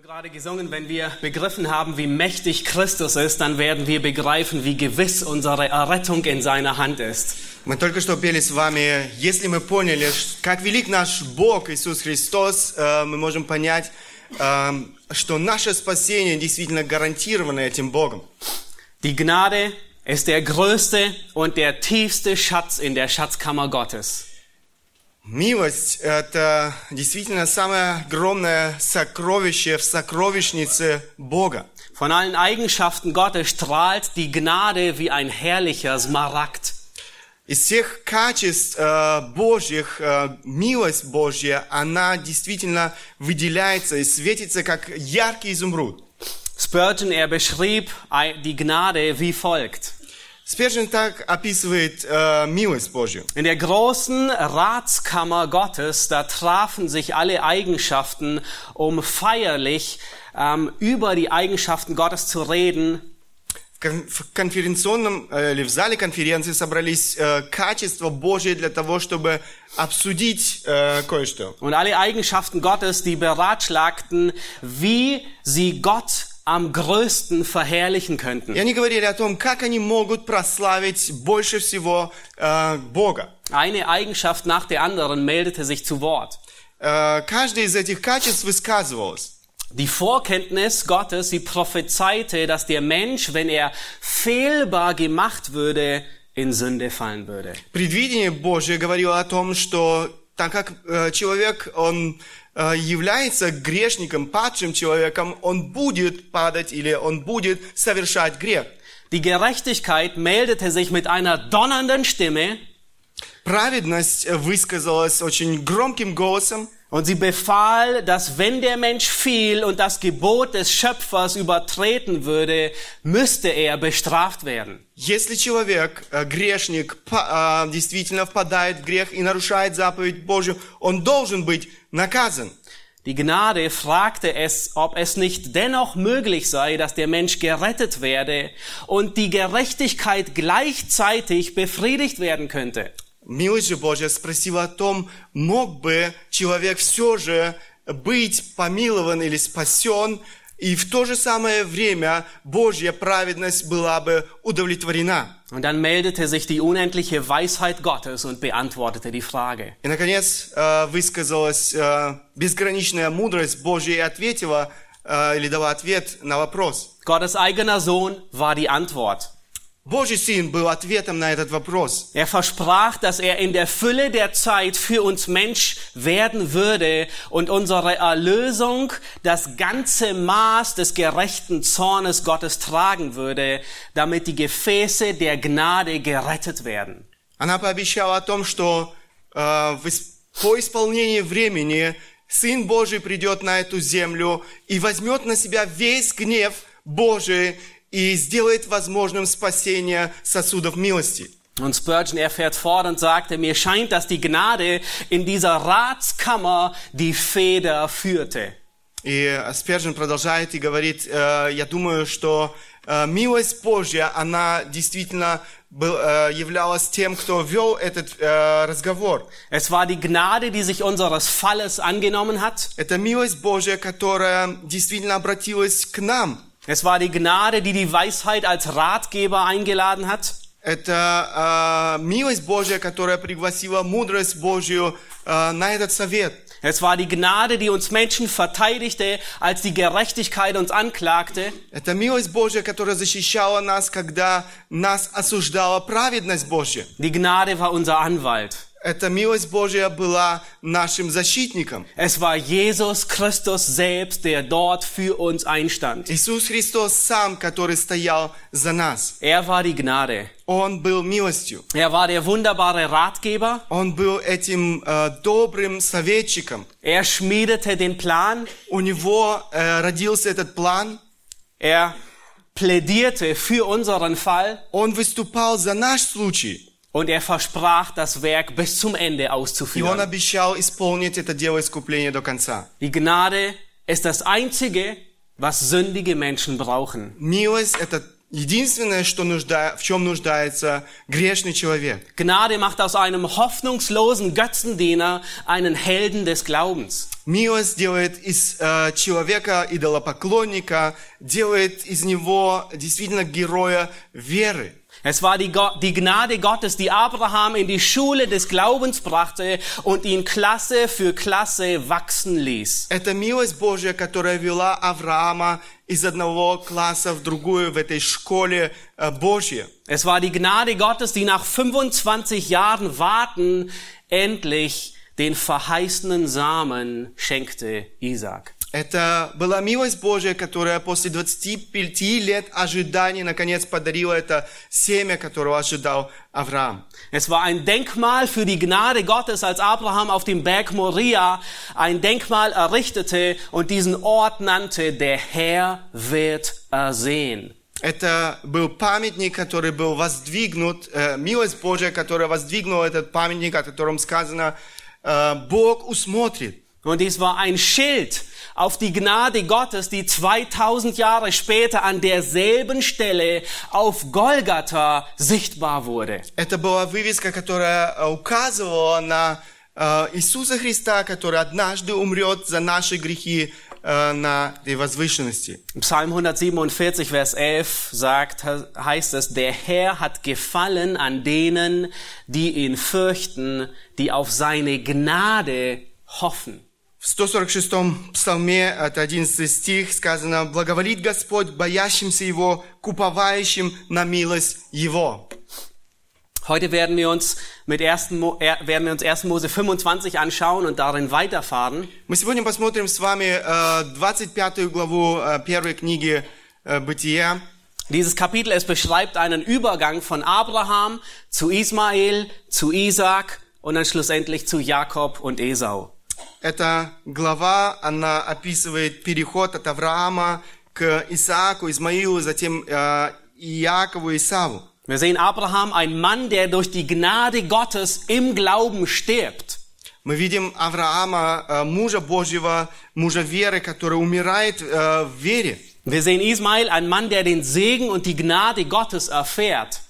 haben gerade gesungen, wenn wir begriffen haben, wie mächtig Christus ist, dann werden wir begreifen, wie gewiss unsere Errettung in seiner Hand ist. Мы только что пели с вами, если мы поняли, ш- как велик наш Бог Иисус Христос, э, мы можем понять, э, что наше спасение действительно гарантировано этим Богом. Die Gnade ist der größte und der tiefste Schatz in der Schatzkammer Gottes. Милость – это действительно самое огромное сокровище в сокровищнице Бога. Von allen Eigenschaften Gottes strahlt die Gnade wie ein herrlicher Smaragd. Из всех качеств э, Божьих, э, милость Божья, она действительно выделяется и светится, как яркий изумруд. Spurgeon, er beschrieb ei- die Gnade wie folgt. Спержин так описывает э, милость Божью. In der großen Ratskammer Gottes, da trafen sich alle Eigenschaften, um feierlich ähm, über die Eigenschaften Gottes zu reden. В кон- В конференционном э, или в зале конференции собрались э, качества Божьи для того, чтобы обсудить э, кое-что. Und alle Eigenschaften Gottes, die beratschlagten, wie sie Gott am größten verherrlichen И könnten. они говорили о том, как они могут прославить больше всего э, Бога. Eine Eigenschaft nach der anderen meldete sich zu Wort. Э, каждое из этих качеств высказывалось. Die Vorkenntnis Gottes, sie prophezeite, dass der Mensch, wenn er fehlbar gemacht würde, in Sünde fallen würde. Предвидение Божье говорило о том, что так как э, человек, он э, является грешником, падшим человеком, он будет падать или он будет совершать грех. Die Gerechtigkeit meldete sich mit einer donnernden Stimme Праведность э, высказалась очень громким голосом, und sie befahl, dass wenn der Mensch fiel und das Gebot des Schöpfers übertreten würde, müsste er bestraft werden. Если человек, э, грешник, па- э, действительно впадает в грех и нарушает заповедь Божью, он должен быть наказан. Die Gnade fragte es, ob es nicht dennoch möglich sei, dass der Mensch gerettet werde und die Gerechtigkeit gleichzeitig befriedigt werden könnte. Милость же Божья спросила о том, мог бы человек все же быть помилован или спасен, и в то же самое время Божья праведность была бы удовлетворена. Und dann meldete sich die unendliche Weisheit Gottes und beantwortete die Frage. И, наконец, э, высказалась э, безграничная мудрость Божья и ответила, э, или дала ответ на вопрос. Gottes eigener Sohn war die Antwort. Er versprach, dass er in der Fülle der Zeit für uns Mensch werden würde und unsere Erlösung das ganze Maß des gerechten Zornes Gottes tragen würde, damit die Gefäße der Gnade gerettet werden. Она пообещала о том, что э, в ис- по исполнении времени Сын Божий придет на эту землю и возьмет на себя весь гнев Божий и сделает возможным спасение сосудов милости. Und Spurgeon, er fährt fort und sagte, mir scheint, dass die Gnade in dieser Ratskammer die Feder führte. И Спержин продолжает и говорит, э, я думаю, что э, милость Божья, она действительно был, э, являлась тем, кто вел этот э, разговор. Es war die Gnade, die sich unseres Falles angenommen hat. Это милость Божья, которая действительно обратилась к нам. Es war die Gnade, die die Weisheit als Ratgeber eingeladen hat. Это э, милость Божья, которая пригласила мудрость Божью э, на этот совет. Es war die Gnade, die uns Menschen verteidigte, als die Gerechtigkeit uns anklagte. Это милость Божья, которая защищала нас, когда нас осуждала праведность Божья. Die Gnade war unser Anwalt. Эта милость Божья была нашим защитником. Es war Jesus Christus selbst, der dort für uns einstand. Иисус Христос сам, который стоял за нас. Er war die Gnade. Он был милостью. Er war der wunderbare Ratgeber. Он был этим э, добрым советчиком. Er schmiedete den Plan. У него э, родился этот план. Er plädierte für unseren Fall. Он выступал за наш случай. Und er versprach, das Werk bis zum Ende И он auszuführen. обещал исполнить это дело искупления до конца. Die Gnade ist das Einzige, was sündige Menschen brauchen. Милость – это единственное, что нужда... в чем нуждается грешный человек. Gnade macht aus einem hoffnungslosen Götzendiener einen Helden des Glaubens. Милость делает из э, человека идолопоклонника, делает из него действительно героя веры. Es war die, Go die Gnade Gottes, die Abraham in die Schule des Glaubens brachte und ihn Klasse für Klasse wachsen ließ. Это милость Божья, которая вела Авраама из одного класса в другую в этой школе э, Божьей. Es war die Gnade Gottes, die nach 25 Jahren Warten endlich den verheißenen Samen schenkte Isaac. Это была милость Божья, которая после 25 лет ожиданий наконец подарила это семя, которого ожидал Авраам. Es war ein Denkmal für die Gnade Gottes, als Abraham auf dem Berg Moria ein Denkmal errichtete und diesen Ort nannte, der Herr wird ersehen. Это был памятник, который был воздвигнут, э, милость Божья, которая воздвигнула этот памятник, о котором сказано, э, Бог усмотрит. Und dies war ein Schild auf die Gnade Gottes, die 2000 Jahre später an derselben Stelle auf Golgatha sichtbar wurde. Это была вывеска, которая э, указывала на э, Иисуса Христа, который однажды умрет за наши грехи э, на этой возвышенности. Im Psalm 147, Vers 11 sagt, heißt es, der Herr hat Gefallen an denen, die ihn fürchten, die auf seine Gnade hoffen. В 146-м псалме, это 11 стих, сказано, «Благоволит Господь боящимся Его, куповающим на милость Его». Heute werden wir uns mit 1. Mo äh, werden wir uns 1. Mose 25 anschauen und darin weiterfahren. Мы сегодня посмотрим с вами э, 25 главу э, первой книги э, Бытия. Dieses Kapitel, es beschreibt einen Übergang von Abraham zu Ismael, zu Isaac und dann schlussendlich zu Jakob und Esau. Эта глава, она описывает переход от Авраама к Исааку, Измаилу, затем э, Иакову и Исаву. Wir sehen Abraham, ein Mann, der durch die Gnade Gottes im Glauben stirbt. Мы видим Авраама, э, мужа Божьего, мужа веры, который умирает э, в вере. Wir sehen Ismael, ein Mann, der den Segen und die Gnade Gottes erfährt.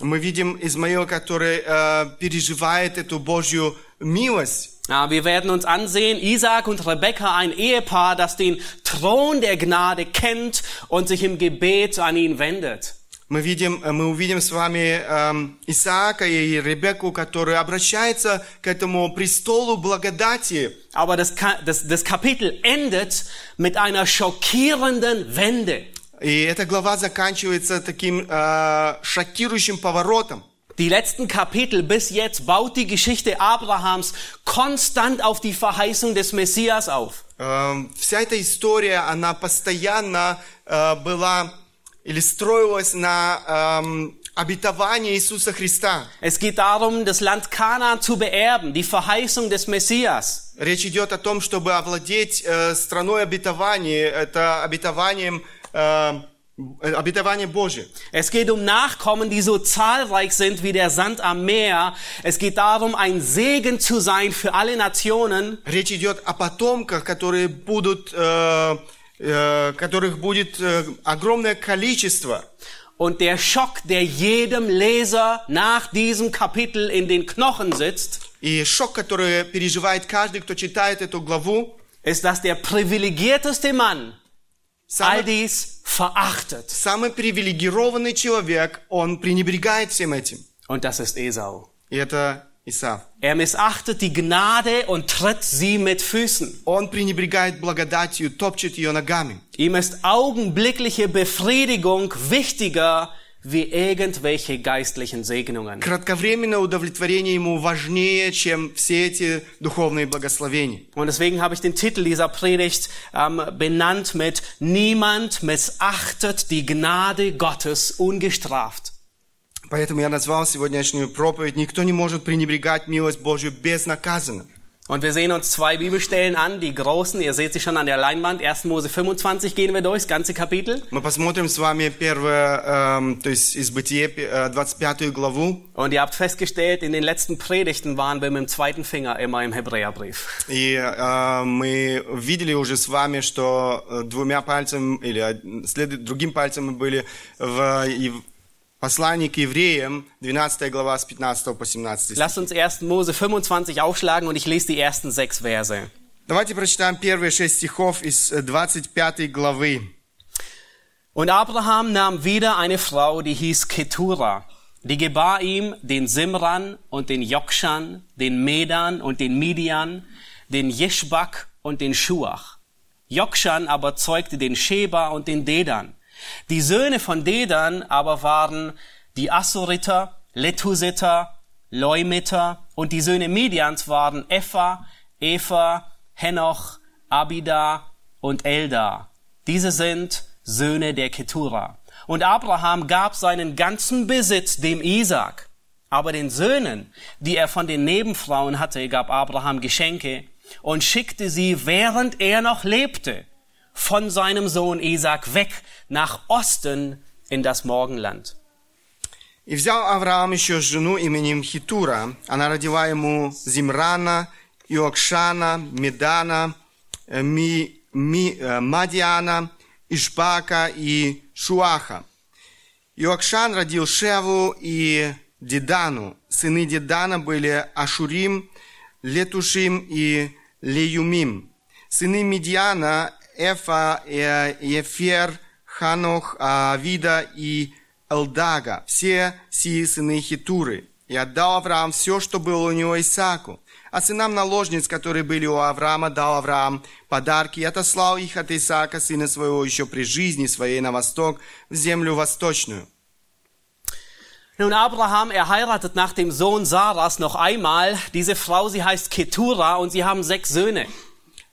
Мы видим Измаила, который э, переживает эту Божью милость. Ja, wir werden uns ansehen, Isaac und Rebekka, ein Ehepaar, das den Thron der Gnade kennt und sich im Gebet an ihn wendet. Мы, видим, мы увидим с вами э, Исаака и Ребекку, которые обращаются к этому престолу благодати. Aber das, Ka- das, das Kapitel endet mit einer schockierenden Wende. И эта глава заканчивается таким э, шокирующим поворотом. Die letzten Kapitel bis jetzt baut die Geschichte Abrahams konstant auf die Verheißung des Messias auf. Эм, Вся эта история, она постоянно э, была или строилась на эм, обетовании Иисуса Христа. Es geht darum, das Land Kanaan zu beerben, die Verheißung des Messias. Речь идет о том, чтобы овладеть э, страной обетований, это обетованием, э, обетование Божие. Es geht um Nachkommen, die so zahlreich sind wie der Sand am Meer. Es geht darum, ein Segen zu sein für alle Nationen. Речь идет о потомках, которые будут, э, э, которых будет э, огромное количество. Und der Schock, der jedem Leser nach diesem Kapitel in den Knochen sitzt, И шок, который переживает каждый, кто читает эту главу, ist, dass der privilegierteste Mann all самый, dies verachtet. самый привилегированный человек, он пренебрегает всем этим. Und das ist Esau. И это Исав. Er missachtet die Gnade und tritt sie mit Füßen. Он пренебрегает благодатью, топчет ее ногами. Ihm ist augenblickliche Befriedigung wichtiger wie irgendwelche geistlichen Segnungen. Кратковременное удовлетворение ему важнее, чем все эти духовные благословения. Und deswegen habe ich den Titel dieser Predigt ähm, benannt mit Niemand missachtet die Gnade Gottes ungestraft. Поэтому я назвал сегодняшнюю проповедь «Никто не может пренебрегать милость Божью безнаказанно». Und wir sehen uns zwei Bibelstellen an, die großen, ihr seht sie schon an der Leinwand, 1. Mose 25 gehen wir durch, das ganze Kapitel. Мы посмотрим с вами первое, эм, то есть из Бытие, э, 25 главу. Und ihr habt festgestellt, in den letzten Predigten waren wir mit dem zweiten Finger immer im Hebräerbrief. И э, мы видели уже с вами, что э, двумя пальцами или од- след- другим пальцем мы были в Ев- послании к евреям, 12 глава с 15 по 17 стих. Lasst uns 1. Mose 25 aufschlagen und ich lese die ersten sechs Verse. Давайте прочитаем первые шесть стихов из э, 25 главы. Und Abraham nahm wieder eine Frau, die hieß Ketura. Die gebar ihm den Simran und den Jokshan, den Medan und den Midian, den Jeschbak und den Schuach. Jokshan aber zeugte den Sheba und den Dedan. Die Söhne von Dedan aber waren die Assuriter, Letusiter, Leumiter und die Söhne Midians waren Epha, Eva, Henoch, Abida und Elda. Diese sind Söhne der Ketura. Und Abraham gab seinen ganzen Besitz dem Isaak. Aber den Söhnen, die er von den Nebenfrauen hatte, gab Abraham Geschenke und schickte sie, während er noch lebte, von seinem Sohn Isaak weg nach Osten in das Morgenland. «И взял Авраам еще жену именем Хитура. Она родила ему Зимрана, Иокшана, Медана, э, Ми, Ми- э, Мадиана, Ишбака и Шуаха. Иокшан родил Шеву и Дедану. Сыны Дедана были Ашурим, Летушим и Леюмим. Сыны Медиана Эфа, э, Ефер, Ханох, Авида и Элдага. Все сии сыны Хитуры. И отдал Авраам все, что было у него Исааку. А сынам наложниц, которые были у Авраама, дал Авраам подарки и отослал их от Исаака, сына своего, еще при жизни своей на восток, в землю восточную. Nun, Abraham, er heiratet nach dem Sohn Saras noch einmal. Diese Frau, sie heißt Ketura und sie haben sechs Söhne.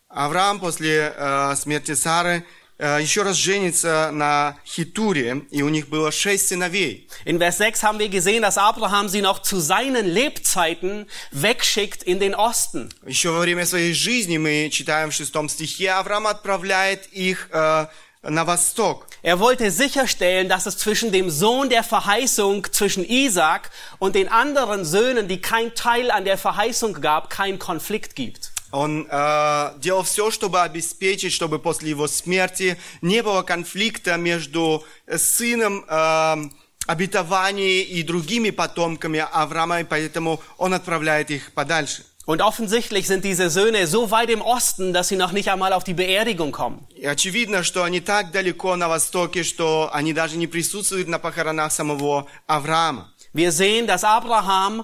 Авраам после э, смерти Сары э, еще раз женится на Хитуре, и у них было шесть сыновей. In Vers 6 haben wir gesehen, dass Abraham sie noch zu seinen Lebzeiten wegschickt in den Osten. Еще во время своей жизни мы читаем в шестом стихе, Авраам отправляет их э, на восток. Er wollte sicherstellen, dass es zwischen dem Sohn der Verheißung, zwischen Isaac und den anderen Söhnen, die kein Teil an der Verheißung gab, keinen Konflikt gibt. Он э, делал все, чтобы обеспечить, чтобы после его смерти не было конфликта между сыном э, обетования и другими потомками Авраама, и поэтому он отправляет их подальше. Und offensichtlich sind diese Söhne so weit im Osten, dass sie noch nicht einmal auf die Beerdigung kommen. Очевидно, что они так далеко на востоке, что они даже не присутствуют на похоронах самого Авраама. Wir sehen, dass Abraham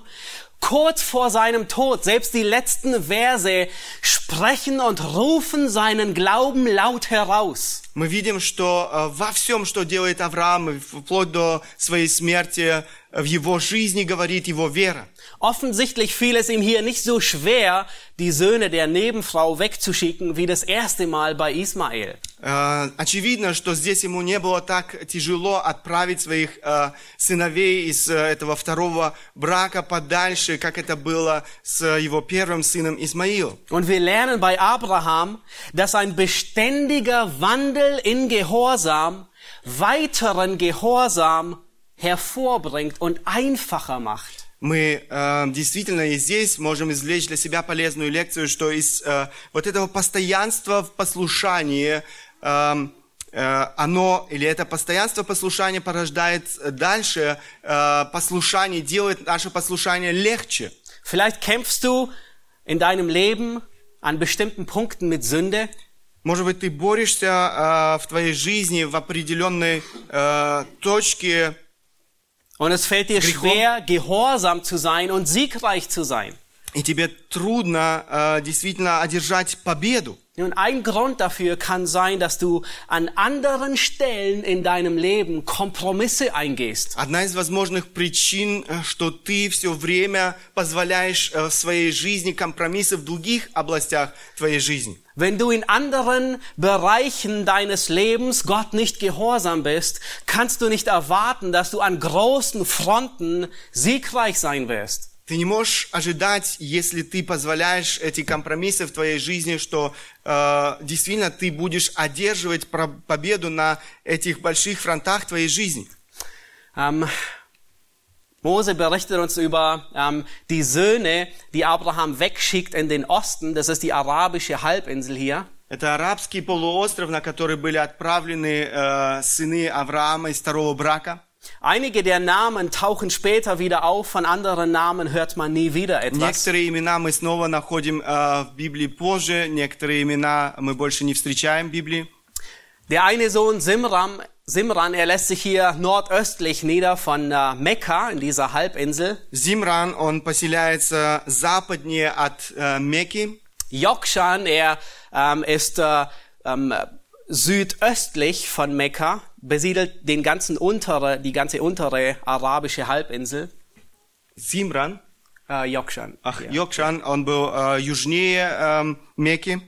kurz vor seinem Tod, selbst die letzten Verse sprechen und rufen seinen Glauben laut heraus. Мы видим, что э, во всем, что делает Авраам, и вплоть до своей смерти, э, в его жизни говорит его вера. Offensichtlich fiel es ihm hier nicht so schwer, die Söhne der Nebenfrau wegzuschicken, wie das erste Mal bei Ismael. Э, Очевидно, что здесь ему не было так тяжело отправить своих э, сыновей из э, этого второго брака подальше, как это было с его первым сыном Исмаилом. Und wir lernen bei Abraham, dass ein beständiger Wandel in Gehorsam weiteren Gehorsam hervorbringt und einfacher macht. Мы э, действительно и здесь можем извлечь для себя полезную лекцию, что из э, вот этого постоянства в послушании, э, э, оно, или это постоянство послушания порождает дальше э, послушание, делает наше послушание легче. Vielleicht kämpfst du in deinem Leben an bestimmten Punkten mit Sünde. Может быть, ты борешься э, в твоей жизни в определенной точке, Und es fällt dir Gregor? schwer, gehorsam zu sein und siegreich zu sein. и тебе трудно э, действительно одержать победу. Und ein Grund dafür kann sein, dass du an anderen Stellen in deinem Leben Kompromisse eingehst. Одна из возможных причин, э, что ты все время позволяешь э, в своей жизни компромиссы в других областях твоей жизни. Wenn du in anderen Bereichen deines Lebens Gott nicht gehorsam bist, kannst du nicht erwarten, dass du an großen Fronten siegreich sein wirst. Ты не можешь ожидать, если ты позволяешь эти компромиссы в твоей жизни, что э, действительно ты будешь одерживать про- победу на этих больших фронтах твоей жизни. Ähm, Mose berichtet uns über ähm, die Söhne, die Abraham wegschickt in den Osten. Das ist die arabische Halbinsel hier. Это арабский полуостров, на который были отправлены э, сыны Авраама из второго брака. Einige der Namen tauchen später wieder auf, von anderen Namen hört man nie wieder etwas. Некоторые имена мы снова находим э, в Библии позже, некоторые имена мы больше не встречаем в Библии. Der eine Sohn Simram, Simran, er lässt sich hier nordöstlich nieder von äh, Mekka in dieser Halbinsel. Зимран, он поселяется западнее от э, Мекки. Jokshan, er ähm, ist äh, ähm, südöstlich von Mekka, besiedelt den ganzen untere, die ganze untere arabische Halbinsel. Зимран, Äh, Jokshan. ах, ja. Йокшан, он был э, южнее э, Мекки,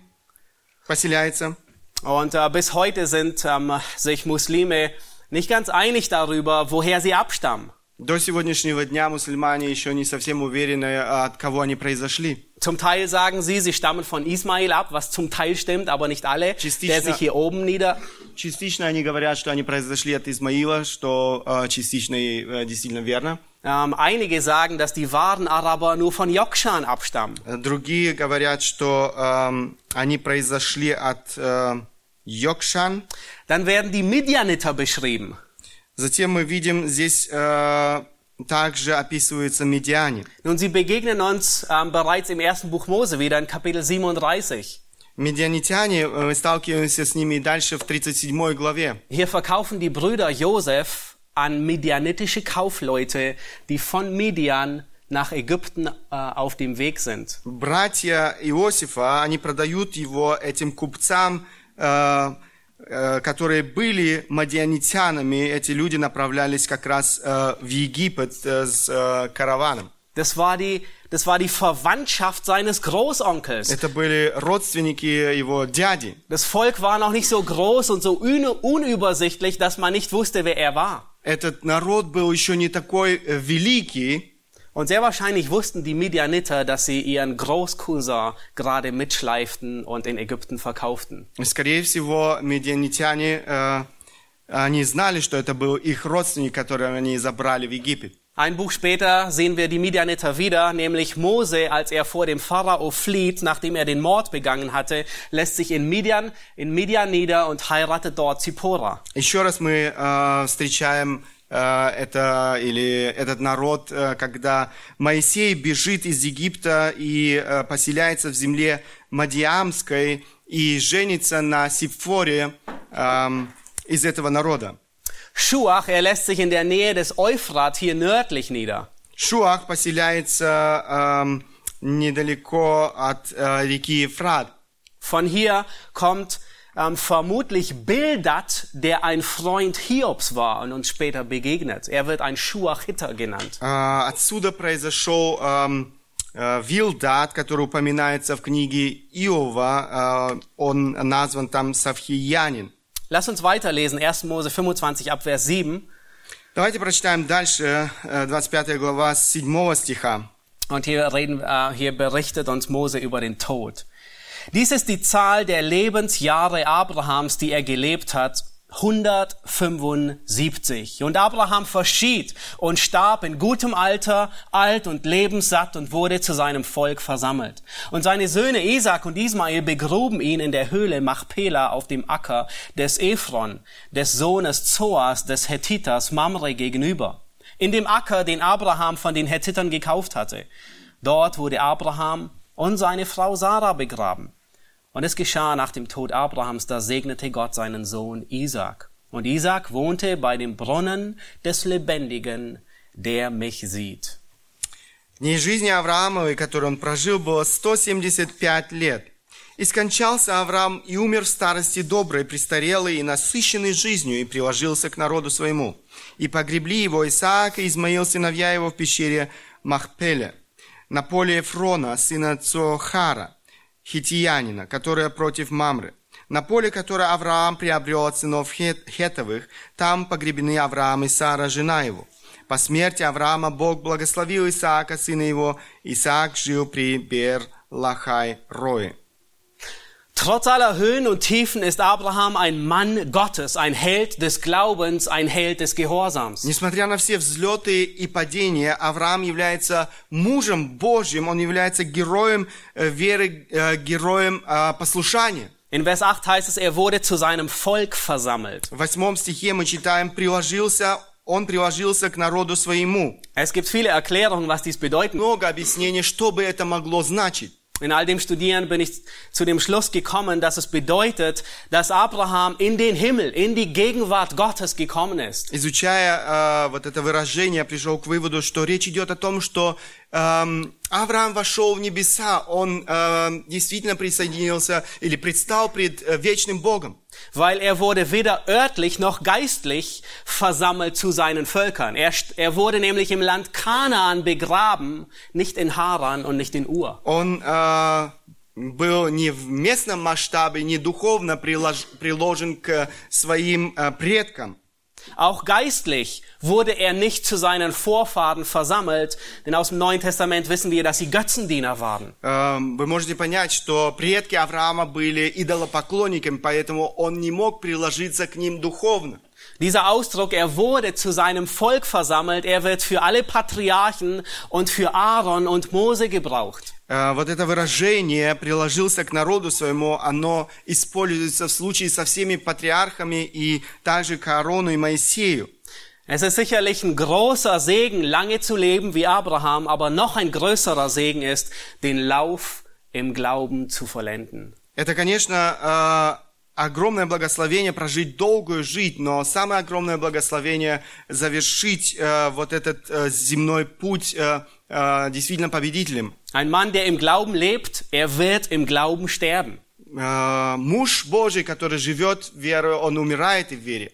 поселяется. Und äh, bis heute sind ähm, sich Muslime nicht ganz einig darüber, woher sie abstammen. До сегодняшнего дня мусульмане еще не совсем уверены, от кого они произошли. Zum Teil sagen sie, sie stammen von Ismail ab, was zum Teil stimmt, aber nicht alle, Частично. der sich hier oben nieder, Частично они говорят, что они произошли от Измаила, что э, частично и э, действительно верно. ähm, einige sagen, dass die wahren Araber nur von Jokshan abstammen. Другие говорят, что эм, они произошли от э, Йокшан. Dann werden die Midianiter beschrieben. Затем мы видим здесь э, также описываются медиане. Nun, sie begegnen uns ähm, bereits im ersten Buch Mose wieder in Kapitel 37. Медианитяне, э, мы сталкиваемся с ними и дальше в 37 главе. Hier verkaufen die Brüder Josef an midianitische Kaufleute, die von Midian nach Ägypten äh, auf dem Weg sind. Братья Иосифа, они продают его этим купцам, э, э, которые были мадианитянами. Эти люди направлялись как раз э, в Египет э, с э, караваном. Das war die, das war die Verwandtschaft seines Großonkels. Это были родственники его дяди. Das Volk war noch nicht so groß und so un unübersichtlich, dass man nicht wusste, wer er war. Этот народ был еще не такой э, великий, Und sehr wahrscheinlich wussten die Midianiter, dass sie ihren Großcousin gerade mitschleiften und in Ägypten verkauften. И, Скорее всего, медианитяне, э, они знали, что это был их родственник, которого они забрали в Египет. Ein Buch später sehen wir die Midianiter wieder, nämlich Mose, als er vor dem Pharao flieht, nachdem er den Mord begangen hatte, lässt sich in Midian, in Midian nieder und heiratet dort Zippora. Еще раз мы э, встречаем э, это или этот народ, э, когда Моисей бежит из Египта и э, поселяется в земле Мадиамской и женится на Сипфоре эм, из этого народа. Schuach, er lässt sich in der Nähe des Euphrat hier nördlich nieder. Шуах поселяется эм, недалеко от э, реки Ефрат. Von hier kommt ähm, vermutlich Bildad, der ein Freund Hiobs war und uns später begegnet. Er wird ein Schuachiter genannt. Э, отсюда произошел эм, э, Вилдат, который упоминается в книге Иова. Э, он назван там Савхиянин. Lass uns weiterlesen, 1. Mose 25 ab Vers 7. Давайте прочитаем дальше, э, 25 глава с 7 стиха. Und hier reden, äh, hier berichtet uns Mose über den Tod. Dies ist die Zahl der Lebensjahre Abrahams, die er gelebt hat. 175. Und Abraham verschied und starb in gutem Alter, alt und lebenssatt und wurde zu seinem Volk versammelt. Und seine Söhne Isaac und Ismael begruben ihn in der Höhle Machpela auf dem Acker des Ephron, des Sohnes Zoas, des Hethiters Mamre gegenüber. In dem Acker, den Abraham von den Hethitern gekauft hatte. Dort wurde Abraham und seine Frau Sarah begraben. Und es geschah nach dem Tod Abrahams, da segnete Gott seinen Sohn Isaac. Und Isaac wohnte bei dem Brunnen des Lebendigen, der mich sieht. Дней жизни Авраамовой, который он прожил, было 175 лет. И скончался Авраам и умер в старости доброй, престарелый и насыщенный жизнью, и приложился к народу своему. И погребли его Исаак и Измаил, сыновья его, в пещере Махпеля, на поле Эфрона, сына Цохара, хитиянина, которая против Мамры. На поле, которое Авраам приобрел от сынов Хет- Хетовых, там погребены Авраам и Сара, жена его. По смерти Авраама Бог благословил Исаака, сына его. Исаак жил при Бер-Лахай-Рое. Trotz aller Höhen und Tiefen ist Abraham ein Mann Gottes, ein Held des Glaubens, ein Held des Gehorsams. Несмотря на все взлеты и падения, Авраам является мужем Божьим, он является героем э, веры, э, героем э, послушания. In Vers 8 heißt es, er wurde zu seinem Volk versammelt. В восьмом стихе мы читаем, приложился, он приложился к народу своему. Es gibt viele Erklärungen, was dies bedeuten. Много объяснений, что бы это могло значить. In all dem Studieren bin ich zu dem Schluss gekommen, dass es bedeutet, dass Abraham in den Himmel, in die Gegenwart Gottes gekommen ist. Изучая э, вот это выражение, я пришел к выводу, что речь идет о том, что эм, Авраам вошел в небеса, он э, действительно присоединился или предстал пред э, вечным Богом. Weil er wurde weder örtlich noch geistlich versammelt zu seinen Völkern. Er, st- er wurde nämlich im Land Kanaan begraben, nicht in Haran und nicht in Ur. Он э, был не в местном масштабе, не духовно прилож- приложен к своим э, предкам. Auch geistlich wurde er nicht zu seinen Vorfahren versammelt, denn aus dem Neuen Testament wissen wir, dass sie Götzendiener waren. Эм, Вы можете понять, что предки Авраама были идолопоклонниками, поэтому он не мог приложиться к ним духовно. Dieser Ausdruck, er wurde zu seinem Volk versammelt, er wird für alle Patriarchen und für Aaron und Mose gebraucht. Э, Вот это выражение «приложился к народу своему», оно используется в случае со всеми патриархами и также к Аарону и Моисею. Es ist sicherlich ein großer Segen, lange zu leben wie Abraham, aber noch ein größerer Segen ist, den Lauf im Glauben zu vollenden. Это, конечно, э, огромное благословение прожить долгую жизнь, но самое огромное благословение завершить э, вот этот э, земной путь э, э, действительно победителем. Ein Mann, der im Glauben lebt, er wird im Glauben sterben. Э, Муж Божий, который живет верой, он умирает и в вере.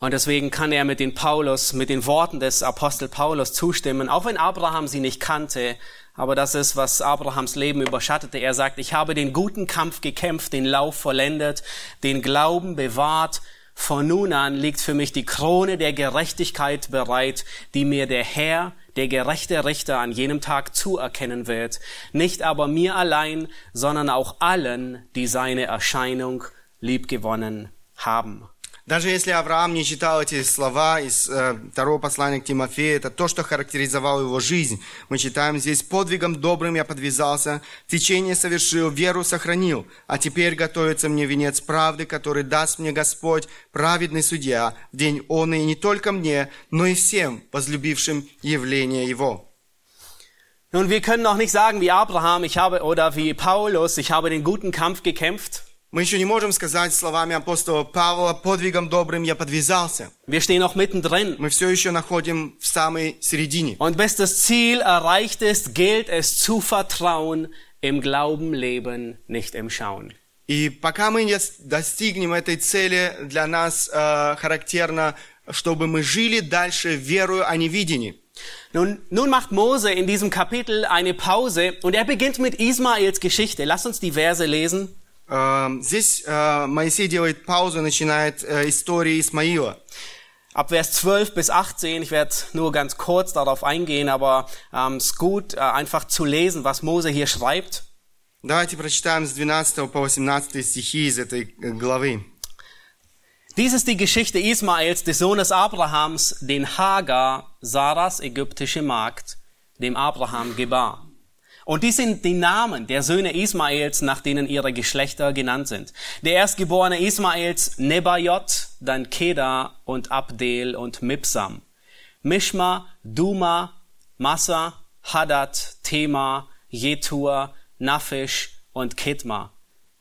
Und deswegen kann er mit den Paulus, mit den Worten des Apostel Paulus zustimmen, auch wenn Abraham sie nicht kannte. aber das ist, was Abrahams Leben überschattete. Er sagt, ich habe den guten Kampf gekämpft, den Lauf vollendet, den Glauben bewahrt. Von nun an liegt für mich die Krone der Gerechtigkeit bereit, die mir der Herr, der gerechte Richter an jenem Tag zuerkennen wird. Nicht aber mir allein, sondern auch allen, die seine Erscheinung liebgewonnen haben. Даже если Авраам не читал эти слова из э, второго послания к Тимофею, это то, что характеризовало его жизнь. Мы читаем здесь, «Подвигом добрым я подвязался, течение совершил, веру сохранил, а теперь готовится мне венец правды, который даст мне Господь, праведный судья, в день он и не только мне, но и всем, возлюбившим явление Его». Nun, wir können noch nicht sagen wie Abraham, ich habe, oder wie Paulus, ich habe den guten Kampf gekämpft. Мы еще не можем сказать словами апостола Павла, «Подвигом добрым я подвязался». Wir stehen noch mittendrin. Мы все еще находим в самой середине. Und bis das Ziel erreicht ist, gilt es zu vertrauen, im Glauben leben, nicht im Schauen. И пока мы не достигнем этой цели, для нас э, характерно, чтобы мы жили дальше верою, а не видением. Nun, nun macht Mose in diesem Kapitel eine Pause und er beginnt mit Ismaels Geschichte. Lass uns die Verse lesen. Э, здесь э, Моисей делает паузу, начинает э, истории Исмаила. Ab Vers 12 bis 18, ich werde nur ganz kurz darauf eingehen, aber ähm, es ist gut, äh, einfach zu lesen, was Mose hier schreibt. Давайте прочитаем с 12 по 18 стихи из этой э, главы. Dies ist die Geschichte Ismaels, des Sohnes Abrahams, den Hagar, Saras ägyptische Magd, dem Abraham gebar. Und dies sind die Namen der Söhne Ismaels, nach denen ihre Geschlechter genannt sind. Der erstgeborene Ismaels Nebajot, dann Kedar und Abdel und Mipsam. Mishma, Duma, Massa, Hadad, Tema, Jetur, Naphish und Ketma.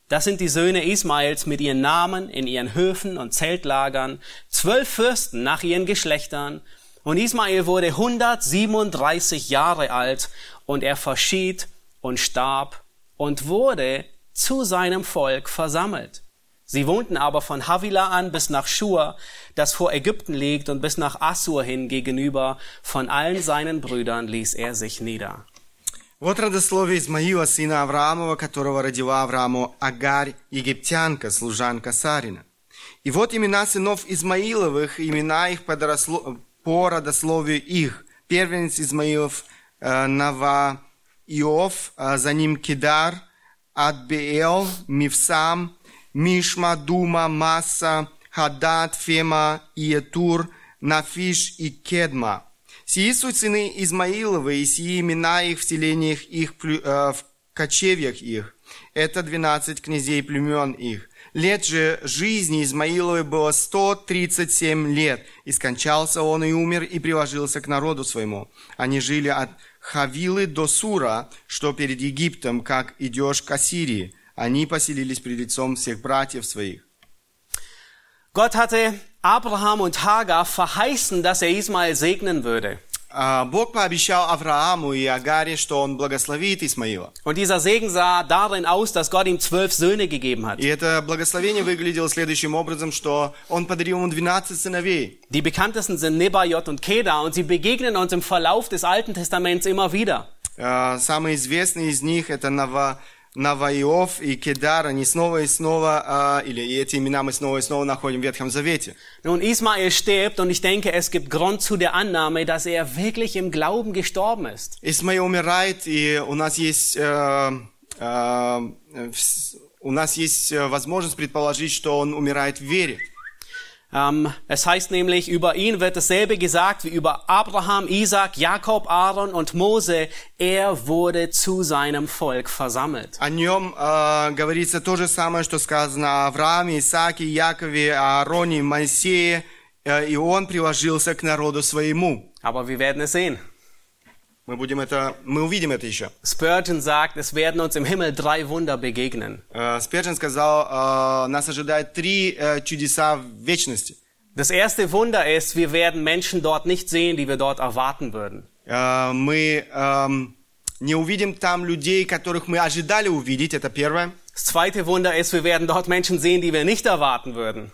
Das sind die Söhne Ismaels mit ihren Namen in ihren Höfen und Zeltlagern, zwölf Fürsten nach ihren Geschlechtern. Und Ismael wurde 137 Jahre alt und er verschied und starb und wurde zu seinem Volk versammelt. Sie wohnten aber von Havila an bis nach Schur, das vor Ägypten liegt, und bis nach Assur hin gegenüber. Von allen seinen Brüdern ließ er sich nieder. Вот родословие Измаила, сына Авраамова, которого родила Аврааму Агарь, египтянка, служанка Сарина. И вот имена сынов Измаиловых, имена их по, доросло- по родословию их. Первенец Измаилов э, Наваиов, а за ним Кедар, Адбеэл, Мивсам, Мишма, Дума, Масса, Хадад, Фема, Иетур, Нафиш и Кедма. Сии суть сыны Измаиловы, и сии имена их в селениях их, э, в кочевьях их. Это двенадцать князей племен их. Лет же жизни Измаиловой было 137 лет, и скончался он и умер, и приложился к народу своему. Они жили от Хавилы до Сура, что перед Египтом, как идешь к Ассирии. Они поселились пред лицом всех братьев своих. Gott hatte Abraham und Hagar verheißen, dass er Ismael segnen würde. А, Бог пообещал Аврааму и Агаре, что он благословит Исмаила. Und dieser Segen sah darin aus, dass Gott ihm zwölf Söhne gegeben hat. И это благословение выглядело следующим образом, что он подарил ему 12 сыновей. Die bekanntesten sind Nebajot und Kedar und sie begegnen uns im Verlauf des Alten Testaments immer wieder. А, Самый известный из них это Нава, Наваиов и Кедар. Они снова и снова, а, или и эти имена мы снова и снова находим в Ветхом Завете. Nun, Ismael stirbt und ich denke, es gibt Grund zu der Annahme, dass er wirklich im Glauben gestorben ist. Исмаил умирает, и у нас есть, э, э, вс- у нас есть э, возможность предположить, что он умирает в вере. Ähm, es heißt nämlich, über ihn wird dasselbe gesagt wie über Abraham, Isaac, Jakob, Aaron und Mose. Er wurde zu seinem Volk versammelt. О нем э, говорится то же самое, что сказано о Аврааме, Исааке, Якове, Аароне, Моисее, э, и он приложился к народу своему. Aber wir werden es sehen. Мы будем это, мы увидим это еще. Spurgeon sagt, es werden uns im Himmel drei Wunder begegnen. Э, Спержин сказал, э, нас ожидает три э, чудеса в вечности. Das erste Wunder ist, wir werden Menschen dort nicht sehen, die wir dort erwarten würden. Э, Мы эм, не увидим там людей, которых мы ожидали увидеть, это первое. Das zweite Wunder ist, wir werden dort Menschen sehen, die wir nicht erwarten würden.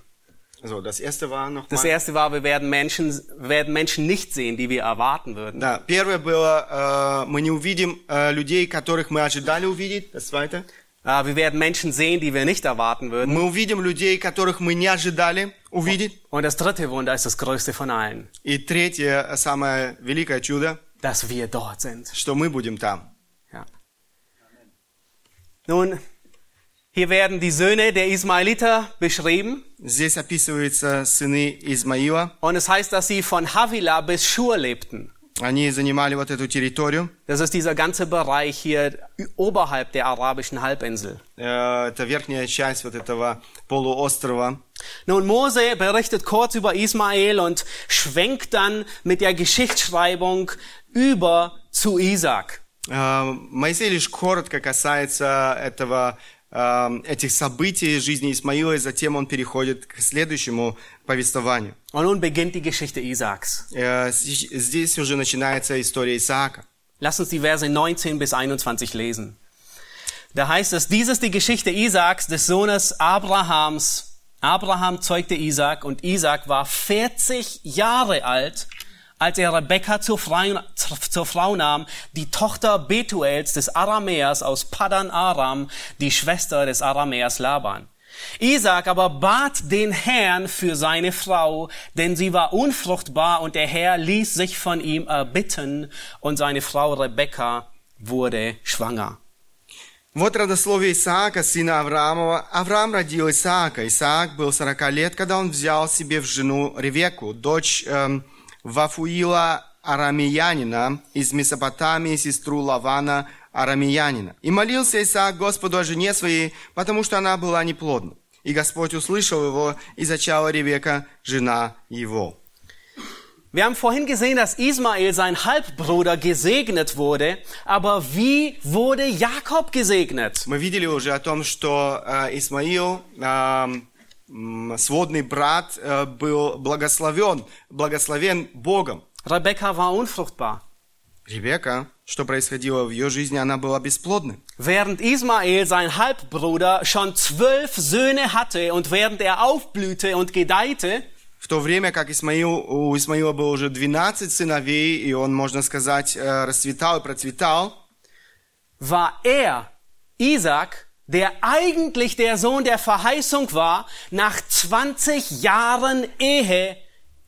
So, das erste war noch Das mal. erste war, wir werden Menschen, werden Menschen nicht sehen, die wir erwarten würden. Да, первое было, э, мы не увидим э, людей, которых мы ожидали увидеть. Das zweite. Äh, Wir werden Menschen sehen, die wir nicht erwarten würden. Мы увидим людей, которых мы не ожидали увидеть. Und das dritte Wunder ist das größte von allen, И третье, э, самое великое чудо, dass wir dort sind. что мы будем там. Ja. Nun, hier werden die Söhne der Ismaeliter beschrieben Здесь описываются сыны Измаила. und es heißt, dass sie von Havila bis Schur lebten. Они занимали вот эту территорию. Das ist dieser ganze Bereich hier oberhalb der arabischen Halbinsel. Э, Это верхняя часть вот этого полуострова. Nun, Mose berichtet kurz über Ismael und schwenkt dann mit der Geschichtsschreibung über zu Isaac. Э, Моисей лишь коротко касается этого, э, этих событий жизни Исмаила, и затем он переходит к следующему повествованию. Und nun beginnt die Geschichte Isaaks. Э, с- Здесь уже начинается история Исаака. Lass uns die Verse 19 bis 21 lesen. Da heißt es, dies ist die Geschichte Isaaks, des Sohnes Abrahams. Abraham zeugte Isaak und Isaak war 40 Jahre alt, als er Rebekka zur Frau, zur Frau nahm, die Tochter Betuels des Aramäers aus Padan Aram, die Schwester des Aramäers Laban. Isaac aber bat den Herrn für seine Frau, denn sie war unfruchtbar und der Herr ließ sich von ihm erbitten und seine Frau Rebekka wurde schwanger. Вот родословие Исаака, сына Авраамова. Авраам родил Исаака. Исаак был 40 лет, когда он взял себе в жену Ревеку, дочь эм, Вафуила Арамеянина из Месопотамии, сестру Лавана Арамеянина. И молился Исаак Господу о жене своей, потому что она была неплодна. И Господь услышал его, и зачала Ревека, жена его. Wir haben vorhin gesehen, dass Ismael, sein Halbbruder, gesegnet wurde, aber wie wurde Jakob gesegnet? Мы видели уже о том, что э, Исмаил, э, м, сводный брат, э, был благословен, благословен Богом. Rebekka war unfruchtbar. Ребека, что происходило в ее жизни, она была бесплодной. Während Ismael, sein Halbbruder, schon zwölf Söhne hatte und während er aufblühte und gedeihte, В то время как Исмаил, у Исмаила было уже 12 сыновей, и он, можно сказать, э, расцветал и процветал, war er, Isaac, der eigentlich der Sohn der Verheißung war, nach 20 Jahren Ehe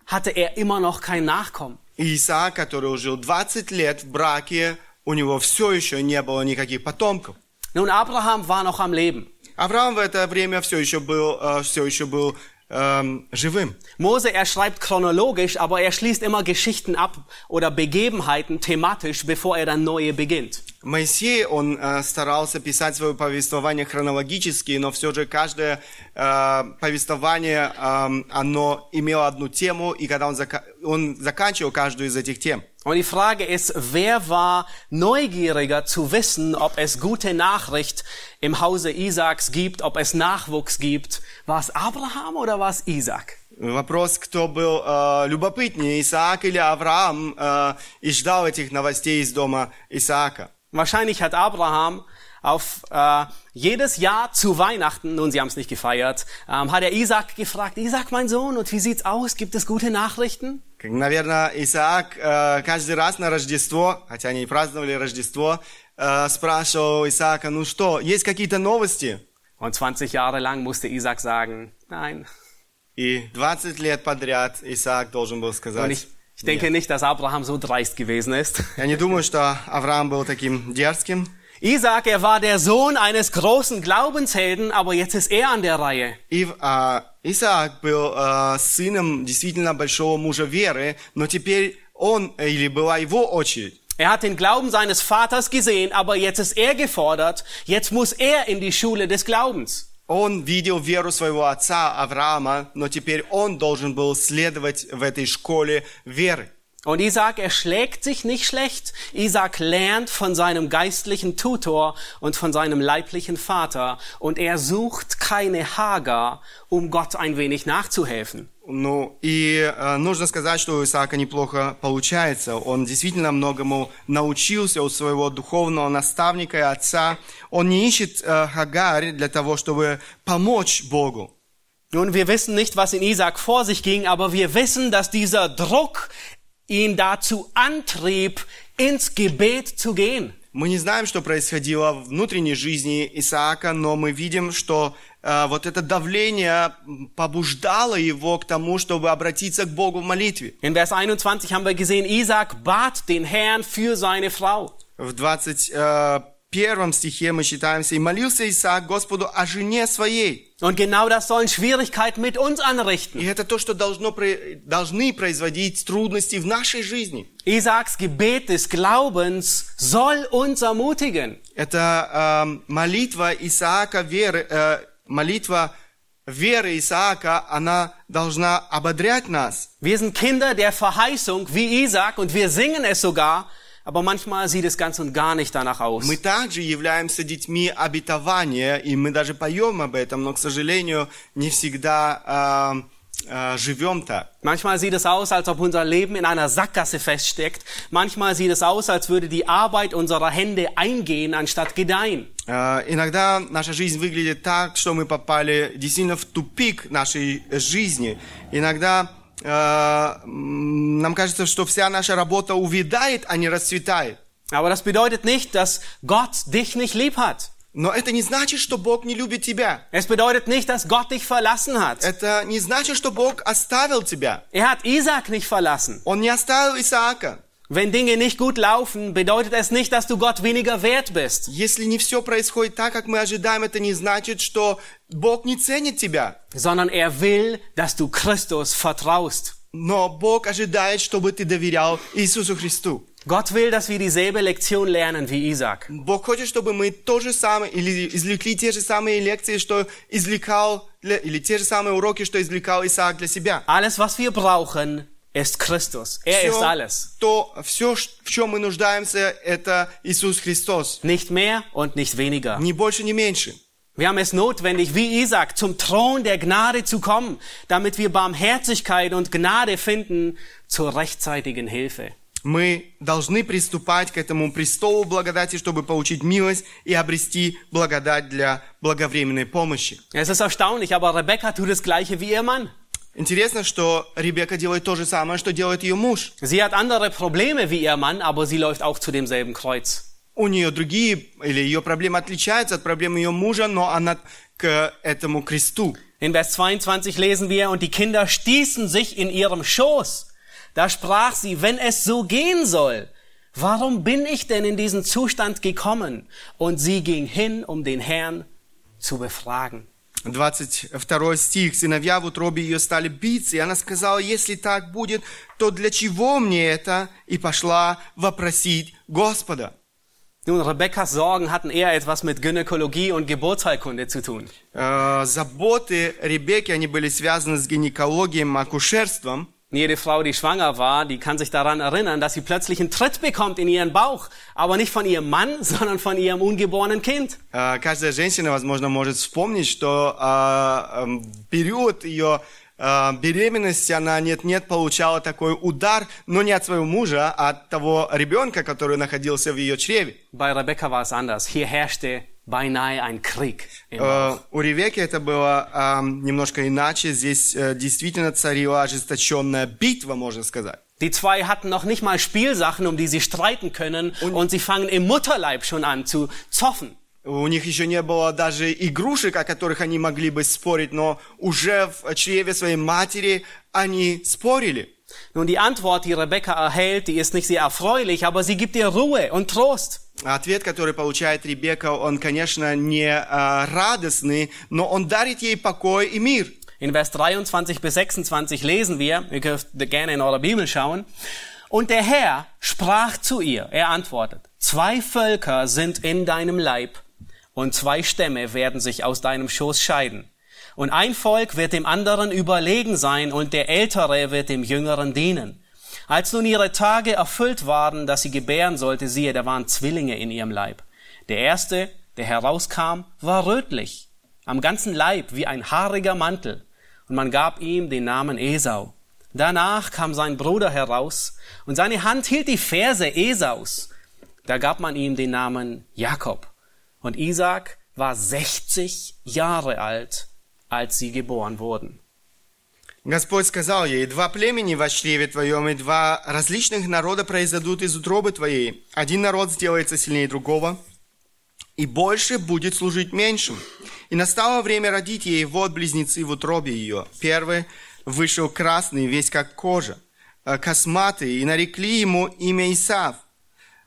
hatte er immer noch kein Nachkommen. И Исаак, который жил 20 лет в браке, у него все еще не было никаких потомков. Nun, Abraham war noch am Leben. Авраам в это время все еще был, э, все еще был эм, живым. Mose, er schreibt chronologisch, aber er schließt immer Geschichten ab oder Begebenheiten thematisch, bevor er dann neue beginnt. Моисей, он э, старался писать свое повествование хронологически, но все же каждое э, повествование, э, оно имело одну тему, и когда он, зака- он заканчивал каждую из этих тем. Und die Frage ist, wer war neugieriger zu wissen, ob es gute Nachricht im Hause Isaaks gibt, ob es Nachwuchs gibt? War es Abraham oder war es Isaac? Вопрос, кто был э, любопытнее, Исаак или Авраам, э, и ждал этих новостей из дома Исаака. Wahrscheinlich hat Abraham auf äh, jedes Jahr zu Weihnachten, nun sie haben es nicht gefeiert, ähm, hat er Isaac gefragt, Isaac mein Sohn, und wie sieht's aus? Gibt es gute Nachrichten? Как, Наверное, Исаак э, каждый раз на Рождество, хотя они и праздновали Рождество, э, спрашивал Исаака, ну что, есть какие-то новости? Und 20 Jahre lang musste Isaac sagen, nein. И 20 лет подряд Исаак должен был Und сказать, ich, ich denke nicht, dass Abraham so dreist gewesen ist. я не думаю, что Авраам был таким дерзким. Isaac, er war der Sohn eines großen Glaubenshelden, aber jetzt ist er an der Reihe. И а, Исаак был э, сыном действительно большого мужа веры, но теперь он, э, или была его очередь. Er hat den Glauben seines Vaters gesehen, aber jetzt ist er gefordert. Jetzt muss er in die Schule des Glaubens. Он видел веру своего отца Авраама, но теперь он должен был следовать в этой школе веры. Und Isaac, er schlägt sich nicht schlecht. Isaac lernt von seinem geistlichen Tutor und von seinem leiblichen Vater. Und er sucht keine Hagar, um Gott ein wenig nachzuhelfen. Ну, и э, нужно сказать, что у Исаака неплохо получается. Он действительно многому научился у своего духовного наставника и отца. Он не ищет э, Хагарь для того, чтобы помочь Богу. Nun, wir wissen nicht, was in Isaac vor sich ging, aber wir wissen, dass dieser Druck ihn dazu antrieb, ins Gebet zu gehen. Мы не знаем, что происходило в внутренней жизни Исаака, но мы видим, что вот это давление побуждало его к тому, чтобы обратиться к Богу в молитве. In Vers 21 haben wir gesehen, Isaac bat den Herrn für seine Frau. В 21 стихе мы читаемся, «И молился Исаак Господу о жене своей». Und genau das sollen Schwierigkeiten mit uns И anrichten. это то, что должно, должны производить трудности в нашей жизни. Isaaks Gebet des Glaubens soll uns ermutigen. Это э, молитва Исаака веры, э, молитва веры Исаака, она должна ободрять нас. Wir sind Kinder der Verheißung wie Isaac und wir singen es sogar, aber manchmal sieht es ganz und gar nicht danach aus. Мы также являемся детьми обетования, и мы даже поем об этом, но, к сожалению, не всегда э, э, живем так. Manchmal sieht es aus, als ob unser Leben in einer Sackgasse feststeckt. Manchmal sieht es aus, als würde die Arbeit unserer Hände eingehen, anstatt gedeihen. Э, Иногда наша жизнь выглядит так, что мы попали действительно в тупик нашей жизни. Иногда э, м, нам кажется, что вся наша работа увядает, а не расцветает. Aber das bedeutet nicht, dass Gott dich nicht lieb hat. Но это не значит, что Бог не любит тебя. Es bedeutet nicht, dass Gott dich verlassen hat. Это не значит, что Бог оставил тебя. Er hat Isaac nicht verlassen. Он не оставил Исаака. Wenn Dinge nicht gut laufen, bedeutet es nicht, dass du Gott weniger wert bist. Если не все происходит так, как мы ожидаем, это не значит, что Бог не ценит тебя. sondern er will, dass du Christus vertraust. Но Бог ожидает, чтобы ты доверял Иисусу Христу. Gott will, dass wir dieselbe Lektion lernen wie Isaac. Бог хочет, чтобы мы то же самое, или извлекли те же самые лекции, что извлекал, для- или те же самые уроки, что извлекал Исаак для себя. Alles, was wir brauchen, ist Christus. Er ist alles. то, все, ш- в чем мы нуждаемся, это Иисус Христос. Nicht mehr und nicht weniger. Ни больше, ни меньше. Wir haben es notwendig, wie Isaac, zum Thron der Gnade zu kommen, damit wir Barmherzigkeit und Gnade finden zur rechtzeitigen Hilfe. Мы должны приступать к этому престолу благодати, чтобы получить милость и обрести благодать для благовременной помощи. Es ist erstaunlich, aber Rebecca tut das Gleiche wie ihr Mann. Интересно, что Ребекка делает то же самое, что делает ее муж. Sie hat andere Probleme wie ihr Mann, aber sie läuft auch zu demselben Kreuz. У нее другие, или ее проблемы отличаются от проблем ее мужа, но она к этому кресту. In Vers 22 lesen wir, und die Kinder stießen sich in ihrem Schoß. Da sprach sie, wenn es so gehen soll, warum bin ich denn in diesen Zustand gekommen? Und sie ging hin, um den Herrn zu befragen. 22 стих. «Сыновья в утробе ее стали биться, и она сказала, если так будет, то для чего мне это?» И пошла вопросить Господа. Nun, Rebekkas Sorgen hatten eher etwas mit Gynäkologie und Geburtsheilkunde zu tun. Э, заботы Ребекки, они были связаны с гинекологией, акушерством. Jede Frau, die schwanger war, die kann sich daran erinnern, dass sie plötzlich einen Tritt bekommt in ihren Bauch, aber nicht von ihrem Mann, sondern von ihrem ungeborenen Kind. Э, Каждая женщина, возможно, может вспомнить, что э, эм, в период ее э, беременности она нет-нет получала такой удар, но не от своего мужа, а от того ребенка, который находился в ее чреве. Bei Rebekka war es anders. Hier herrschte beinahe ein Krieg. Im Bauch. Э, У Ревеки это было эм, немножко иначе. Здесь э, действительно царила ожесточенная битва, можно сказать. Die zwei hatten noch nicht mal Spielsachen, um die sie streiten können, und, sie fangen im Mutterleib schon an zu zoffen. У них еще не было даже игрушек, о которых они могли бы спорить, но уже в чреве своей матери они спорили. Nun, die Antwort, die Rebekka erhält, die ist nicht sehr erfreulich, aber sie gibt ihr Ruhe und Trost. Ответ, который получает Ребека, он, конечно, не э, радостный, но он дарит ей покой и мир. In Vers 23 bis 26 lesen wir, ihr dürft gerne in eurer Bibel schauen, und der Herr sprach zu ihr, er antwortet, zwei Völker sind in deinem Leib und zwei Stämme werden sich aus deinem Schoß scheiden. Und ein Volk wird dem anderen überlegen sein und der Ältere wird dem Jüngeren dienen. Als nun ihre Tage erfüllt waren, dass sie gebären sollte, siehe, da waren Zwillinge in ihrem Leib. Der erste, der herauskam, war rötlich, am ganzen Leib wie ein haariger Mantel, und man gab ihm den Namen Esau. Danach kam sein Bruder heraus, und seine Hand hielt die Ferse Esaus. Da gab man ihm den Namen Jakob. Und Isaac war 60 Jahre alt, als sie geboren wurden. Господь сказал ей, два племени во чреве твоем, и два различных народа произойдут из утробы твоей. Один народ сделается сильнее другого, и больше будет служить меньшим. И настало время родить ей, вот близнецы в утробе ее. Первый вышел красный, весь как кожа, э, косматый, и нарекли ему имя Исав.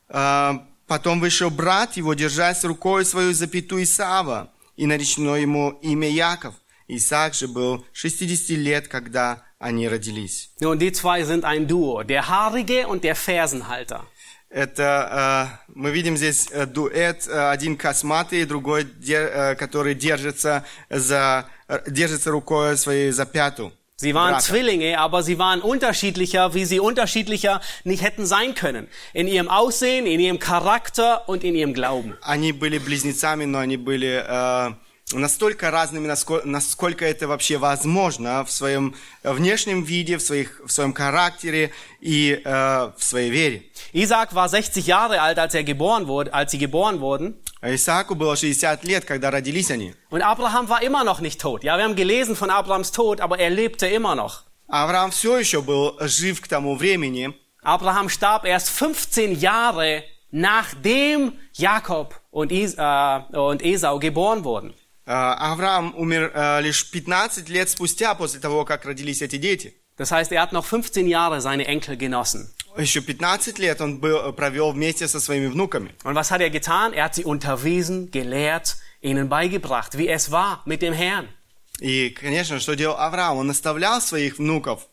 Э, Потом вышел брат его, держась рукой свою запяту Исава, и наречено ему имя Яков. Исаак же был 60 лет, когда они родились. Nun, die zwei sind ein Duo, der Haarige und der Fersenhalter. Это э, мы видим здесь э, дуэт, э, один косматый, другой, э, который держится за э, держится рукой своей за пяту. Sie waren. Zwillinge, aber sie waren unterschiedlicher, wie sie unterschiedlicher nicht hätten sein können. In ihrem Aussehen, in ihrem Charakter und in ihrem Glauben. Они были близнецами, но они были э, настолько разными, насколько, насколько это вообще возможно в своем внешнем виде, в, своих, в своем характере и э, в своей вере. Isaac war 60 Jahre alt, als er geboren wurde, als sie geboren wurden. А Исааку было 60 лет, когда родились они. Und Abraham war immer noch nicht tot. Ja, wir haben gelesen von Abrahams Tod, aber er lebte immer noch. Авраам все еще был жив к тому времени. Abraham starb erst 15 Jahre nachdem Jakob und, Is äh, und Esau geboren wurden. Э, Авраам умер э, лишь 15 лет спустя после того, как родились эти дети. Das heißt, er hat noch 15 Jahre seine Enkel genossen. Еще 15 лет он был, провел вместе со своими внуками. Und was hat er getan? Er hat sie unterwiesen, gelehrt, ihnen beigebracht, wie es war mit dem Herrn. И, конечно, что делал Авраам? Он наставлял своих внуков.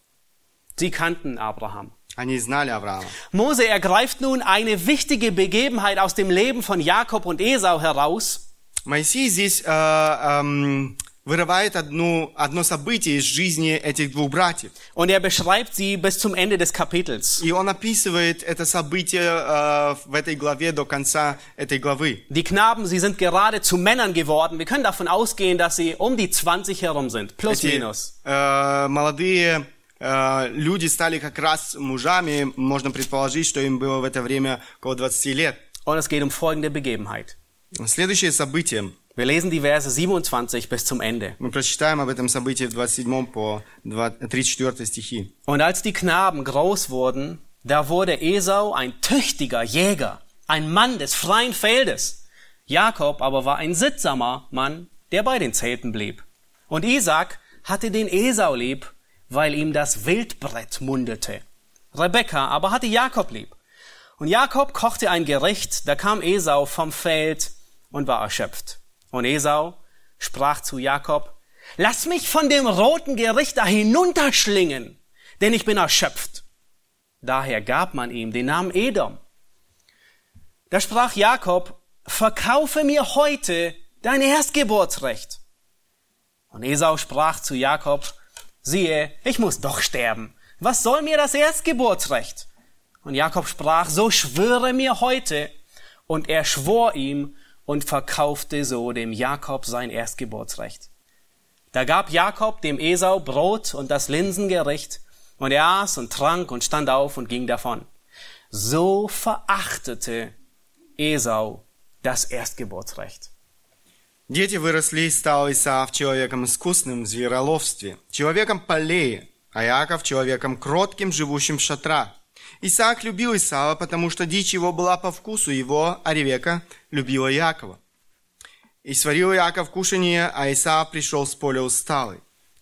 Sie kannten Abraham. Они знали Авраама. Mose ergreift nun eine wichtige Begebenheit aus dem Leben von Jakob und Esau heraus Моисей здесь э, эм, вырывает одну, одно событие из жизни этих двух братьев. und er beschreibt sie bis zum Ende des Kapitels. И он описывает это событие э, в этой главе до конца этой главы. Die Knaben, sie sind gerade zu Männern geworden. Wir können davon ausgehen, dass sie um die 20 herum sind. Plus Эти minus. э, молодые э, люди стали как раз мужами. Можно предположить, что им было в это время около 20 лет. Und es geht um folgende Begebenheit. Следующее событие. Wir lesen die Verse 27 bis zum Ende. Мы прочитаем об этом событии в 27 по 2 34 стихи. Und als die Knaben groß wurden, da wurde Esau ein tüchtiger Jäger, ein Mann des freien Feldes. Jakob aber war ein sittsamer Mann, der bei den Zelten blieb. Und Isaac hatte den Esau lieb, weil ihm das Wildbrett mundete. Rebekka aber hatte Jakob lieb. Und Jakob kochte ein Gericht, da kam Esau vom Feld und war erschöpft. Und Esau sprach zu Jakob, lass mich von dem roten Gericht da hinunterschlingen, denn ich bin erschöpft. Daher gab man ihm den Namen Edom. Da sprach Jakob, verkaufe mir heute dein Erstgeburtsrecht. Und Esau sprach zu Jakob, siehe, ich muss doch sterben. Was soll mir das Erstgeburtsrecht? Und Jakob sprach, so schwöre mir heute. Und er schwor ihm und verkaufte so dem Jakob sein Erstgeburtsrecht. Da gab Jakob dem Esau Brot und das Linsengericht, und er aß und trank und stand auf und ging davon. So verachtete Esau das Erstgeburtsrecht. Дети выросли, и стал Исаав человеком искусным в звероловстве, человеком полей, а Иаков человеком кротким, живущим в шатрах. Исаак любил Исаава, потому что дичь его была по вкусу его, а Ревека любила Иакова. И сварил Иаков кушанье, а Исаав пришел с поля усталый.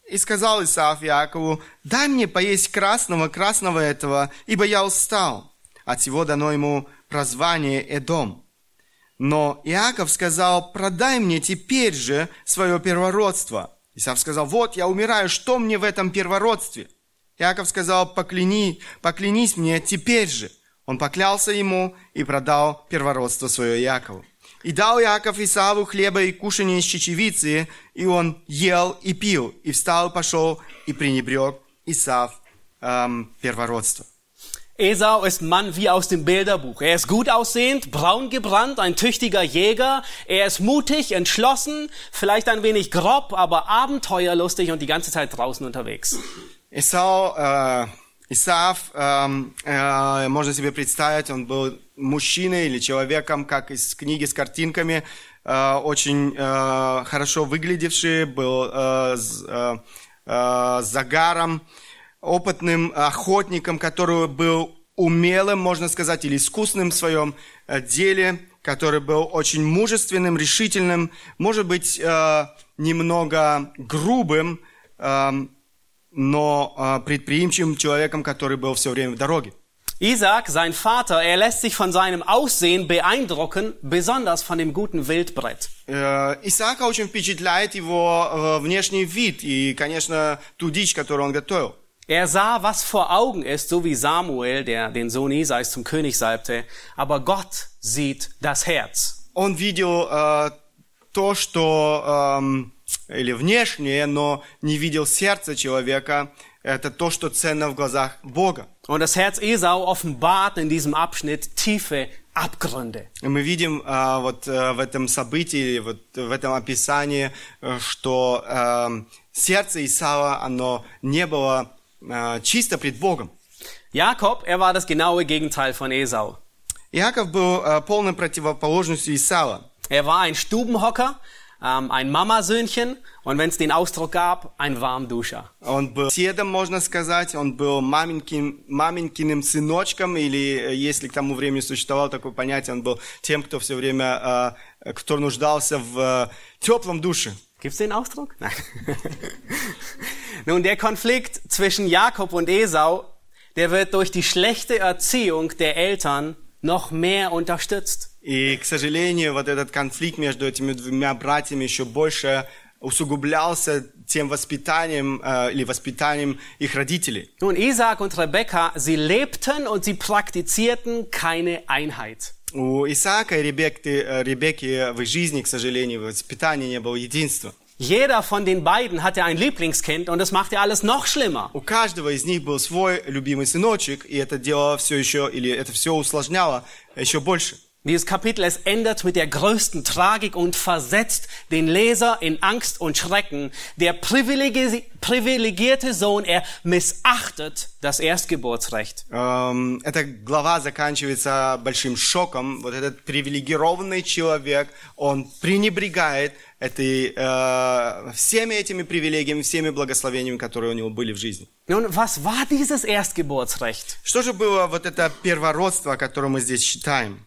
И сказал Исаав Иакову, дай мне поесть красного, красного этого, ибо я устал. От всего дано ему прозвание Эдом. Но Иаков сказал, продай мне теперь же свое первородство. Исаав сказал, вот я умираю, что мне в этом первородстве? Иаков сказал, покляни, поклянись мне теперь же. Он поклялся ему и продал первородство свое Иакову. И дал Иаков Исааву хлеба и кушанье из чечевицы, и он ел и пил, и встал, пошел и пренебрег Исаав эм, первородство. Esau ist Mann wie aus dem Bilderbuch. Er ist gut aussehend, braun gebrannt, ein tüchtiger Jäger. Er ist mutig, entschlossen, vielleicht ein wenig grob, aber abenteuerlustig und die ganze Zeit draußen unterwegs. Исау, э, Исаав, э, э, можно себе представить, он был мужчиной или человеком, как из книги с картинками, э, очень э, хорошо выглядевший, был э, с, э, э, загаром, опытным охотником, который был умелым, можно сказать, или искусным в своем э, деле, который был очень мужественным, решительным, может быть, э, немного грубым, э, но э, предприимчивым человеком, который был все время в дороге. Isaac, sein Vater, er lässt sich von seinem Aussehen beeindrucken, besonders von dem guten Wildbrett. Э, Исаака очень впечатляет его э, внешний вид и, конечно, ту дичь, которую он готовил. Er sah, was vor Augen ist, so wie Samuel, der den Sohn Isais zum König salbte, aber Gott sieht das Herz. Он видел э, то, что эм, или внешнее, но не видел сердце человека. Это то, что ценно в глазах Бога. Und das Herz Esau offenbart in diesem Abschnitt tiefe Abgründe. Мы видим э, вот э, в этом событии, вот в этом описании, э, что э, сердце Исава, оно не было э, чисто пред Богом. Jakob, er war das genaue Gegenteil von Esau. Иаков был э, полной противоположностью Исава. Er war ein Stubenhocker, ähm, ein Mamasöhnchen und wenn es den Ausdruck gab, ein Warmduscher. Он был седом, можно сказать, он был маменькин, маменькиным сыночком, или э, если к тому времени существовало такое понятие, он был тем, кто все время, э, кто нуждался в э, теплом душе. Gibt's den Ausdruck? Nein. Nun, der Konflikt zwischen Jakob und Esau, der wird durch die schlechte Erziehung der Eltern noch mehr unterstützt. И, к сожалению, вот этот конфликт между этими двумя братьями еще больше усугублялся тем воспитанием э, или воспитанием их родителей. Nun, Isaac und Rebekka, sie lebten und sie praktizierten keine Einheit. У Исаака и Ребекки, э, Ребекки в их жизни, к сожалению, в воспитании не было единства. Jeder von den beiden hatte ein Lieblingskind und das machte alles noch schlimmer. У каждого из них был свой любимый сыночек, и это делало все еще, или это все усложняло еще больше. Dieses Kapitel, es endet mit der größten Tragik und versetzt den Leser in Angst und Schrecken. Der privilegi privilegierte Sohn, er missachtet das Erstgeburtsrecht. Эм, Эта глава заканчивается большим шоком. Вот этот привилегированный человек, он пренебрегает этой, э, всеми этими привилегиями, всеми благословениями, которые у него были в жизни. Nun, was war dieses Erstgeburtsrecht? Что же было вот это первородство, о котором мы здесь читаем?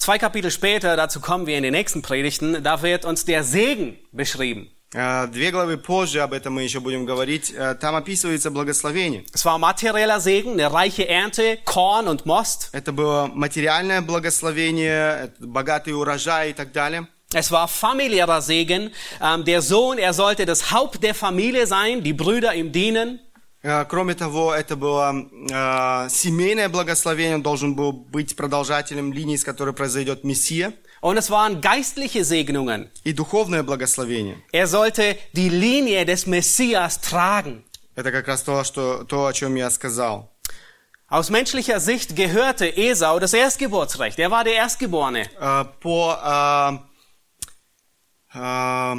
Zwei Kapitel später, dazu kommen wir in den nächsten Predigten, da wird uns der Segen beschrieben. Э, Две главы позже, об этом мы еще будем говорить, э, там описывается благословение. Es war materieller Segen, eine reiche Ernte, Korn und Most. Это было материальное благословение, это богатый урожай и так далее. Es war familiärer Segen. Ähm, der Sohn, er sollte das Haupt der Familie sein, die Brüder ihm dienen. Э, Кроме того, это было э, семейное благословение, он должен был быть продолжателем линии, с которой произойдет Мессия, Und es waren geistliche Segnungen. и духовное благословение. Er sollte die Linie des Messias tragen. Это как раз то, что, то, о чем я сказал. Aus menschlicher Sicht gehörte Esau das Erstgeburtsrecht. Er war der Erstgeborene. Э, По э, э,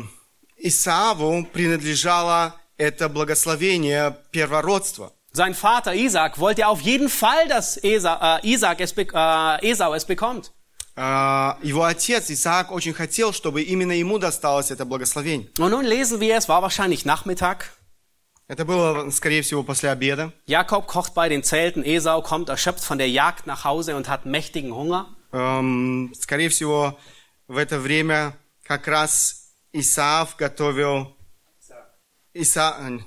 Исааву принадлежало это благословение первородства. Sein Vater Isaac wollte auf jeden Fall, dass Esa, äh, Isaac es, be- äh, Esau es bekommt. Э, Его отец Исаак очень хотел, чтобы именно ему досталось это благословение. Und nun lesen wir, es war wahrscheinlich Nachmittag. Это было, скорее всего, после обеда. Jakob kocht bei den Zelten, Esau kommt erschöpft von der Jagd nach Hause und hat mächtigen Hunger. Эм, скорее всего, в это время как раз Исаав готовил... Иса... э,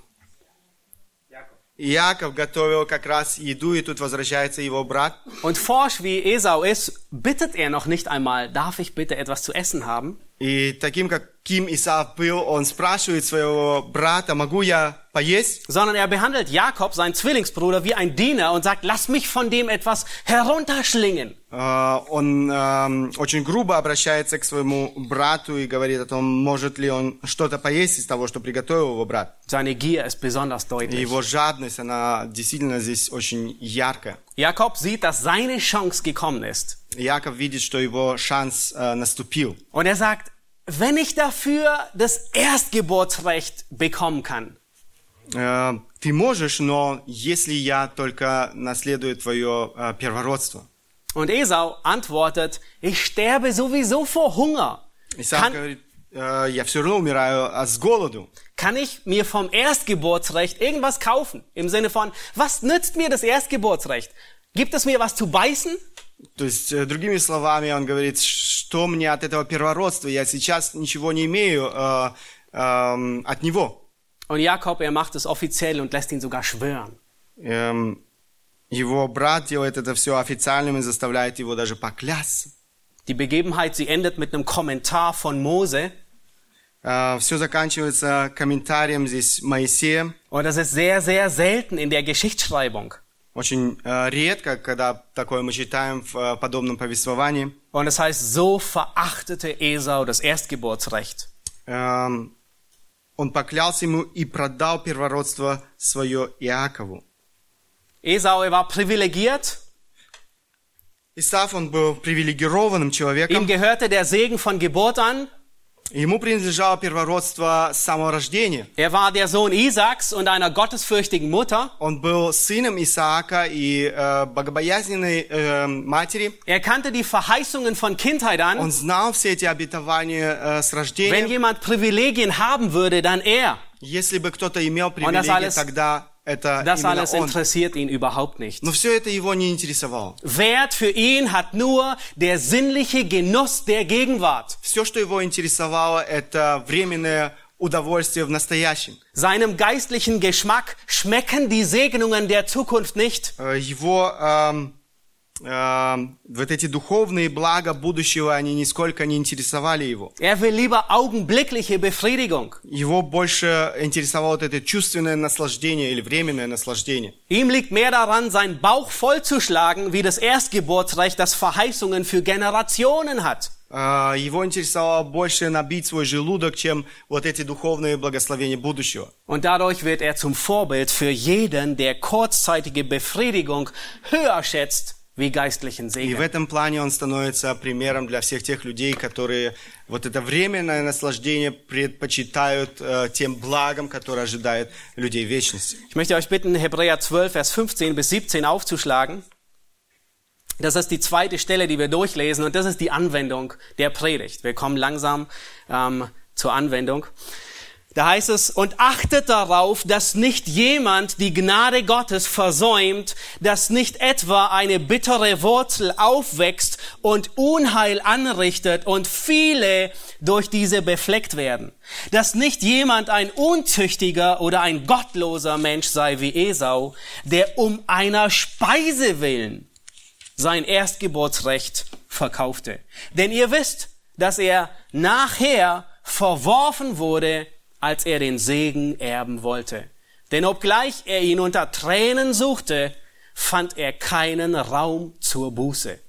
Иаков готовил как раз еду, и тут возвращается его брат. Und forsch wie Esau ist, bittet er noch nicht einmal, darf ich bitte etwas zu essen haben? И таким, каким Исаав был, он спрашивает своего брата, могу я поесть? Sondern er behandelt Jakob, seinen Zwillingsbruder, wie ein Diener und sagt, lass mich von dem etwas herunterschlingen. Э, Он эм, очень грубо обращается к своему брату и говорит о том, может ли он что-то поесть из того, что приготовил его брат. Seine Gier ist besonders И deutlich. его жадность, она действительно здесь очень яркая. Jakob sieht, dass seine Chance gekommen ist. Яков видит, что его шанс э, наступил. Und er sagt, wenn ich dafür das Erstgeburtsrecht bekommen kann, Э, Ты можешь, но если я только наследую твое э, первородство. Und Esau antwortet, ich sterbe sowieso vor Hunger. Исаак Kann, говорит, «Э, я все равно умираю а с голоду. kann ich mir vom Erstgeburtsrecht irgendwas kaufen? Im Sinne von, was nützt mir das Erstgeburtsrecht? Gibt es mir was zu beißen? То есть, э, другими словами, он говорит, что мне от этого первородства? Я сейчас ничего не имею э, эм, от него. Und Jakob, er macht es offiziell und lässt ihn sogar schwören. Эм, его брат делает это все официальным и заставляет его даже поклясться. Die Begebenheit, sie endet mit einem Kommentar von Mose. все заканчивается комментарием здесь Моисея. Und das ist sehr, sehr selten in der Geschichtsschreibung. Очень э, редко, когда такое мы читаем в э, подобном повествовании. Und es heißt, so verachtete Esau das Erstgeburtsrecht. Эм, он поклялся ему и продал первородство свое Иакову. Esau, er war privilegiert. Исаф, он был привилегированным Ihm человеком. gehörte der Segen von Geburt an. Ему принадлежало первородство с самого рождения. Er war der Sohn Isaaks und einer gottesfürchtigen Mutter. Он был сыном Исаака и э, богобоязненной э, матери. Er kannte die Verheißungen von Kindheit Он an. знал все эти обетования э, с Wenn рождения. jemand Privilegien haben würde, dann er. Если бы кто-то имел das привилегии, alles- тогда это Das именно alles он. interessiert ihn überhaupt nicht. Но все это его не интересовало. Wert für ihn hat nur der sinnliche Genuss der Gegenwart. Все, что его интересовало, это временное удовольствие в настоящем. Seinem geistlichen Geschmack schmecken die Segnungen der Zukunft nicht. Э, Его эм, эм, вот эти духовные блага будущего, они нисколько не интересовали его. Er will lieber augenblickliche Befriedigung. Его больше интересовало вот это чувственное наслаждение или временное наслаждение. Ihm liegt mehr daran, seinen Bauch vollzuschlagen, wie das Erstgeburtsrecht, das Verheißungen für Generationen hat. Э, Его интересовало больше набить свой желудок, чем вот эти духовные благословения будущего. Und dadurch wird er zum Vorbild für jeden, der kurzzeitige Befriedigung höher schätzt wie geistlichen И в Segen. этом плане он становится примером для всех тех людей, которые вот это временное наслаждение предпочитают э, тем благам, которые ожидают людей вечности. Ich möchte euch bitten, Hebräer 12, Vers 15 bis 17 aufzuschlagen. Das ist die zweite Stelle, die wir durchlesen und das ist die Anwendung der Predigt. Wir kommen langsam ähm, zur Anwendung. Da heißt es, und achtet darauf, dass nicht jemand die Gnade Gottes versäumt, dass nicht etwa eine bittere Wurzel aufwächst und Unheil anrichtet und viele durch diese befleckt werden. Dass nicht jemand ein untüchtiger oder ein gottloser Mensch sei wie Esau, der um einer Speise willen sein Erstgeburtsrecht verkaufte. Denn ihr wisst, dass er nachher verworfen wurde als er den Segen erben wollte. Denn obgleich er ihn unter Tränen suchte, fand er keinen Raum zur Buße.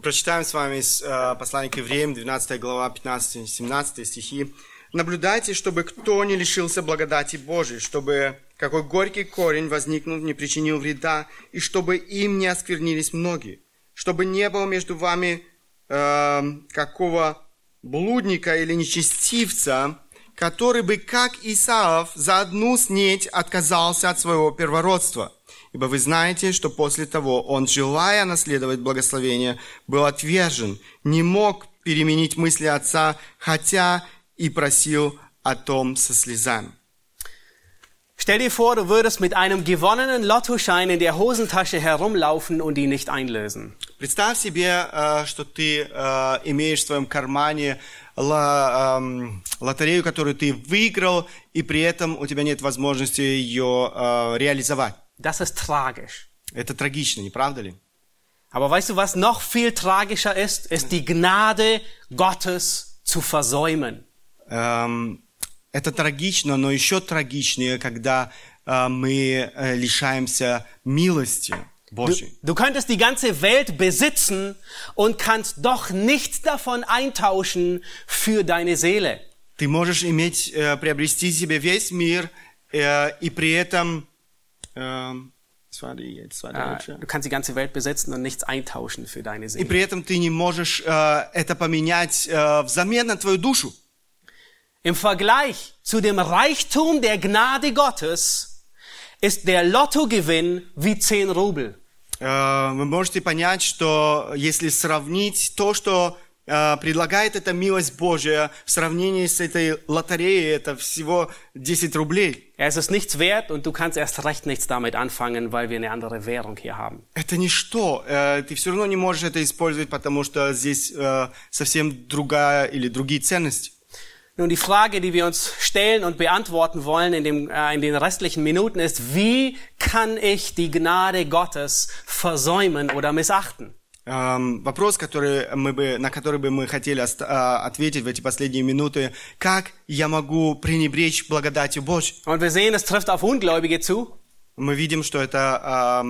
Прочитаем с вами из э, послания к евреям, 12 глава, 15-17 стихи. «Наблюдайте, чтобы кто не лишился благодати Божией, чтобы какой горький корень, возникнув, не причинил вреда, и чтобы им не осквернились многие, чтобы не было между вами э, какого блудника или нечестивца, который бы, как Исаав, за одну снеть отказался от своего первородства. Ибо вы знаете, что после того он, желая наследовать благословение, был отвержен, не мог переменить мысли отца, хотя и просил о том со слезами. Stell dir vor, du würdest mit einem gewonnenen Lottoschein in der Hosentasche herumlaufen und ihn nicht einlösen. Представь себе, э, что ты э, имеешь в своем кармане эм, лотерею, которую ты выиграл, и при этом у тебя нет возможности ее э, реализовать. Das ist tragisch. Это трагично, не правда ли? Aber weißt du, was noch viel tragischer ist? Ist die Gnade Gottes zu versäumen. Эм, это трагично, но еще трагичнее, когда э, мы э, лишаемся милости Du, Божьей. du könntest die ganze Welt besitzen und kannst doch nichts davon eintauschen für deine Seele. Ты можешь иметь, э, приобрести себе весь мир, э, и при этом... эм, das war die- das war die Äh, letzte. Du kannst die ganze Welt besitzen und nichts eintauschen für deine И Seele. при этом ты не можешь э, это поменять э, взамен на твою душу. Im Vergleich zu dem Reichtum der Gnade Gottes ist der Lottogewinn wie 10 Rubel. Э, Вы можете понять, что если сравнить то, что э, предлагает эта милость Божия в сравнении с этой лотереей, это всего 10 рублей. Es ist nichts wert und du kannst erst recht nichts damit anfangen, weil wir eine andere Währung hier haben. Это ничто. Э, Ты все равно не можешь это использовать, потому что здесь совсем другая или другие ценности. Nun, die Frage, die wir uns stellen und beantworten wollen in, dem, äh, in den restlichen Minuten ist, wie kann ich die Gnade Gottes versäumen oder missachten? Эм, Вопрос, который мы бы, на который бы мы хотели ост- э, ответить в эти последние минуты, как я могу пренебречь благодатью Божьей? Und wir sehen, es trifft auf Ungläubige zu, Мы видим, что это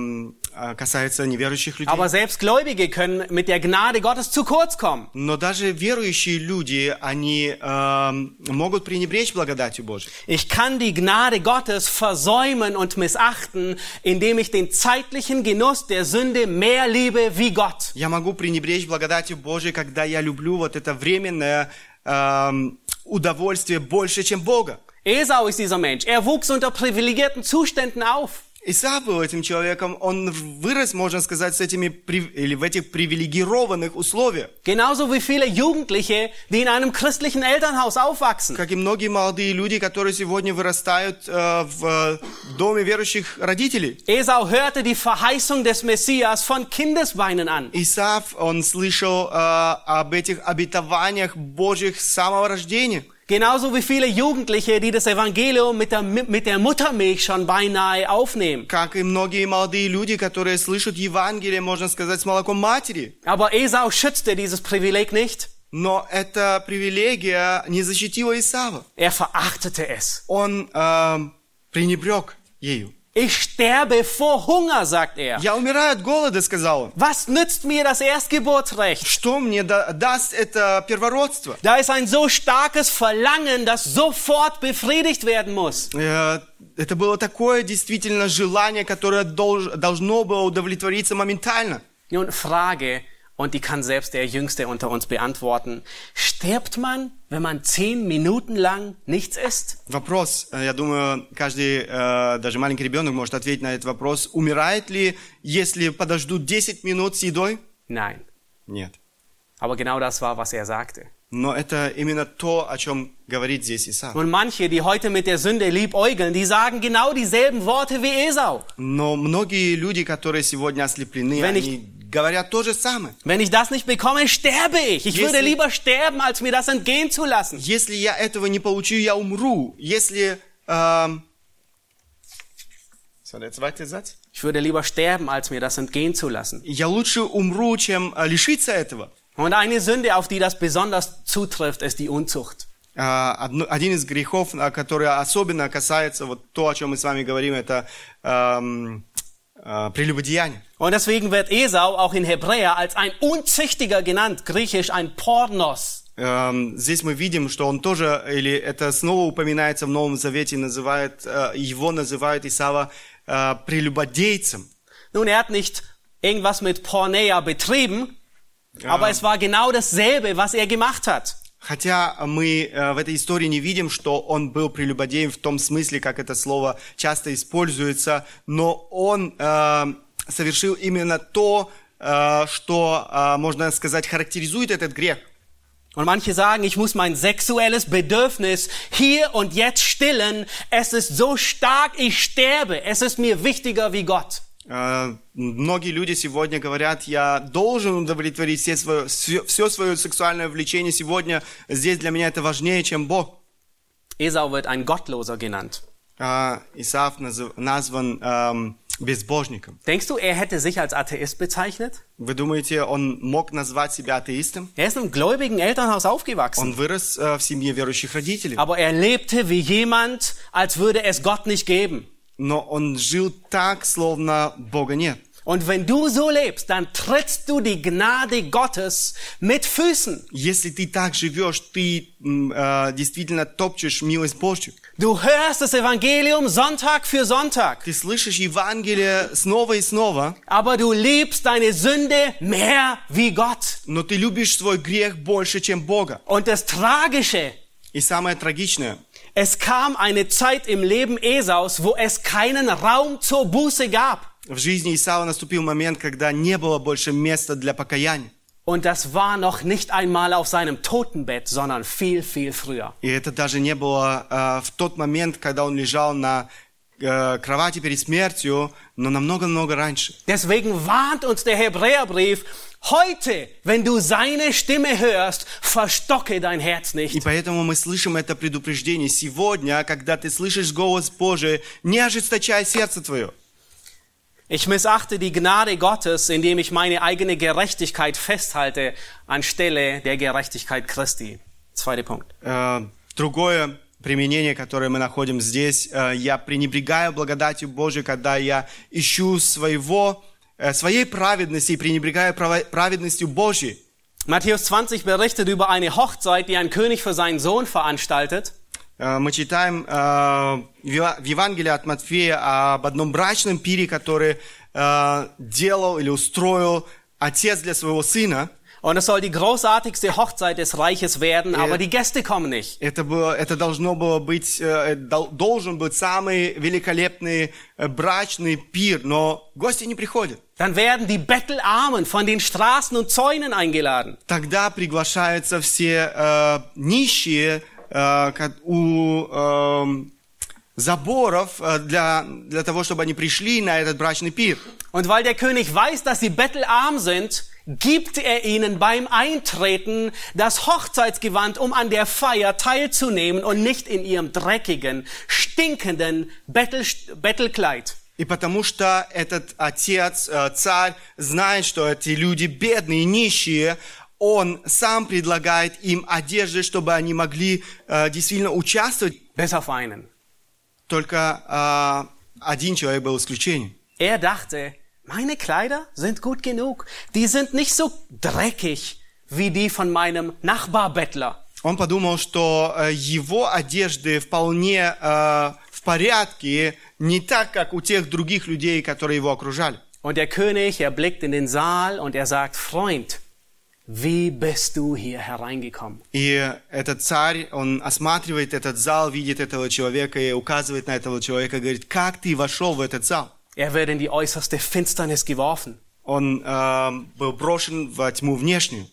э, касается неверующих людей. aber selbst Gläubige können mit der Gnade Gottes zu kurz kommen. Но даже верующие люди, они эм, могут пренебречь благодатью Божьей. Ich kann die Gnade Gottes versäumen und missachten, indem ich den zeitlichen Genuss der Sünde mehr liebe wie Gott. Я могу пренебречь благодатью Божьей, когда я люблю вот это временное эм, удовольствие больше, чем Бога. Esau ist dieser Mensch. Er wuchs unter privilegierten Zuständen auf. Исаак был этим человеком, он вырос, можно сказать, с этими, прив- или в этих привилегированных условиях. Genauso wie viele Jugendliche, die in einem christlichen Elternhaus aufwachsen. Как и многие молодые люди, которые сегодня вырастают э, в э, доме верующих родителей. Esau hörte die Verheißung des Messias von Kindesbeinen an. Исаак, он слышал э, об этих обетованиях Божьих с самого рождения. Genauso wie viele Jugendliche, die das Evangelium mit der, mit der Muttermilch schon beinahe aufnehmen. Как и многие молодые люди, которые слышат Евангелие, можно сказать, с молоком матери. Aber Esau schützte dieses Privileg nicht. Но эта привилегия не защитила Исава. Er verachtete es. Он э, пренебрег ею. Ich sterbe vor Hunger, sagt er. Я умираю от голода, сказал он. Was nützt mir das Erstgeburtsrecht? Что мне да- даст это первородство? Da ist ein so starkes Verlangen, das sofort befriedigt werden muss. Э, Это было такое действительно желание, которое долж- должно было удовлетвориться моментально. Nun Frage, und die kann selbst der Jüngste unter uns beantworten. Stirbt man, wenn man zehn Minuten lang nichts isst? Вопрос, э, я думаю, каждый, э, даже маленький ребенок может ответить на этот вопрос. Умирает ли, если подождут 10 минут с едой? Nein. Нет. Aber genau das war, was er sagte. Но это именно то, о чем говорит здесь Исав. Und manche, die heute mit der Sünde liebäugeln, die sagen genau dieselben Worte wie Esau. Но многие люди, которые сегодня ослеплены, Wenn ich- они говорят то же самое. Wenn ich das nicht bekomme, sterbe ich. Ich Если- würde lieber sterben, als mir das entgehen zu lassen. Если я этого не получу, я умру. Если... эм, So, der zweite Satz. Ich würde lieber sterben, als mir das entgehen zu lassen. Я лучше умру, чем э, лишиться этого. Und eine Sünde, auf die das besonders zutrifft, ist die Unzucht. А, Один из грехов, а, который особенно касается вот то, о чем мы с вами говорим, это эм, э, прелюбодеяние. Und deswegen wird Esau auch in Hebräer als ein Unzüchtiger genannt, griechisch ein Pornos. Эм, Здесь мы видим, что он тоже, или это снова упоминается в Новом Завете, называет, э, его называют Исава э, прелюбодейцем. Nun, er hat nicht irgendwas mit Pornea betrieben, aber es war genau dasselbe, was er gemacht hat. Хотя мы э, в этой истории не видим, что он был прелюбодеем в том смысле, как это слово часто используется, но он э, совершил именно то, э, что, можно сказать, характеризует этот грех. Und manche sagen, ich muss mein sexuelles Bedürfnis hier und jetzt stillen. Es ist so stark, ich sterbe. Es ist mir wichtiger wie Gott. Э, Многие люди сегодня говорят, я должен удовлетворить все свое, все, все свое сексуальное влечение сегодня. Здесь для меня это важнее, чем Бог. Esau wird ein Gottloser genannt. А Исаав назв- назван эм, безбожником. Denkst du, er hätte sich als Atheist bezeichnet? Вы думаете, он мог назвать себя атеистом? Er ist im gläubigen Elternhaus aufgewachsen. Он вырос э, в семье верующих родителей. Aber er lebte wie jemand, als würde es Gott nicht geben. Но он жил так, словно Бога нет. Und wenn du so lebst, dann trittst du die Gnade Gottes mit Füßen. Если ты так живешь, ты м, э, действительно топчешь милость Божью. Du hörst das Evangelium Sonntag für Sonntag, Ты слышишь Евангелие снова и снова, aber du liebst deine Sünde mehr wie Gott. но ты любишь свой грех больше, чем Бога. Und das Tragische, И самое трагичное, es kam eine Zeit im Leben Esaus, wo es keinen Raum zur Buße gab. в жизни Исаава наступил момент, когда не было больше места для покаяния. Und das war noch nicht einmal auf seinem Totenbett, sondern viel, viel früher. И это даже не было э, в тот момент, когда он лежал на э, кровати перед смертью, но намного-много раньше. Deswegen warnt uns der Hebräerbrief, heute, wenn du seine Stimme hörst, verstocke dein Herz И nicht. поэтому мы слышим это предупреждение. Сегодня, когда ты слышишь голос Божий, не ожесточай сердце твое. Ich missachte die Gnade Gottes, indem ich meine eigene Gerechtigkeit festhalte, anstelle der Gerechtigkeit Christi. Zweiter Punkt. Э, Другое применение, которое мы находим здесь, э, я пренебрегаю благодатью Божией, когда я ищу своего, э, своей праведности права- праведностью Божьей. Matthäus 20 berichtet über eine Hochzeit, die ein König für seinen Sohn veranstaltet. Э, Мы читаем э, в Евангелии от Матфея об одном брачном пире, который э, делал или устроил отец для своего сына. Und es soll die großartigste Hochzeit des Reiches werden, aber die Gäste kommen nicht. Это, было, это должно было быть, э, дол- должен быть самый великолепный э, брачный пир, но гости не приходят. Dann werden die Bettelarmen von den Straßen und Zäunen eingeladen. Тогда приглашаются все э, нищие э, ка- у эм, заборов э, для, для того, чтобы они пришли на этот брачный пир. Und weil der König weiß, dass sie bettelarm sind, gibt er ihnen beim Eintreten das Hochzeitsgewand, um an der Feier teilzunehmen und nicht in ihrem dreckigen, stinkenden Bettel, Bettelkleid. И потому что этот отец, э, царь, знает, что эти люди бедные, нищие, он сам предлагает им одежды, чтобы они могли э, действительно участвовать. Bis auf einen. Только э, один человек был исключением. Er dachte, meine Kleider sind gut genug. Die sind nicht so dreckig wie die von meinem Nachbarbettler. Он подумал, что э, его одежды вполне э, в порядке, не так, как у тех других людей, которые его окружали. Und der König, er blickt in den Saal und er sagt, Freund, wie bist du hier hereingekommen? И этот царь, он осматривает этот зал, видит этого человека и указывает на этого человека, говорит, как ты вошел в этот зал? Er wird in die äußerste Finsternis geworfen. Он э, был брошен во тьму внешнюю.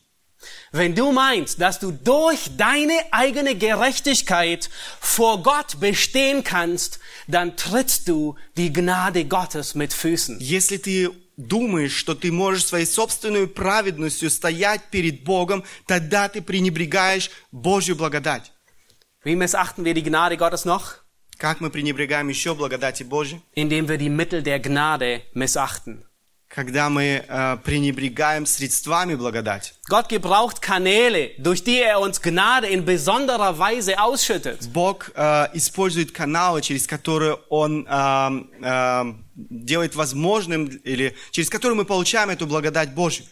Wenn du meinst, dass du durch deine eigene Gerechtigkeit vor Gott bestehen kannst, dann trittst du die Gnade Gottes mit Füßen. Если ты думаешь, что ты можешь своей собственной праведностью стоять перед Богом, тогда ты пренебрегаешь Божью благодать. Wie missachten wir die Gnade Gottes noch? Как мы пренебрегаем еще благодати Божьей? Indem wir die Mittel der Gnade missachten. Когда мы э, пренебрегаем средствами благодати. Gott gebraucht Kanäle, durch die er uns Gnade in besonderer Weise ausschüttet. Бог э, использует каналы, через которые Он э, э, делает возможным, или через которые мы получаем эту благодать Божью.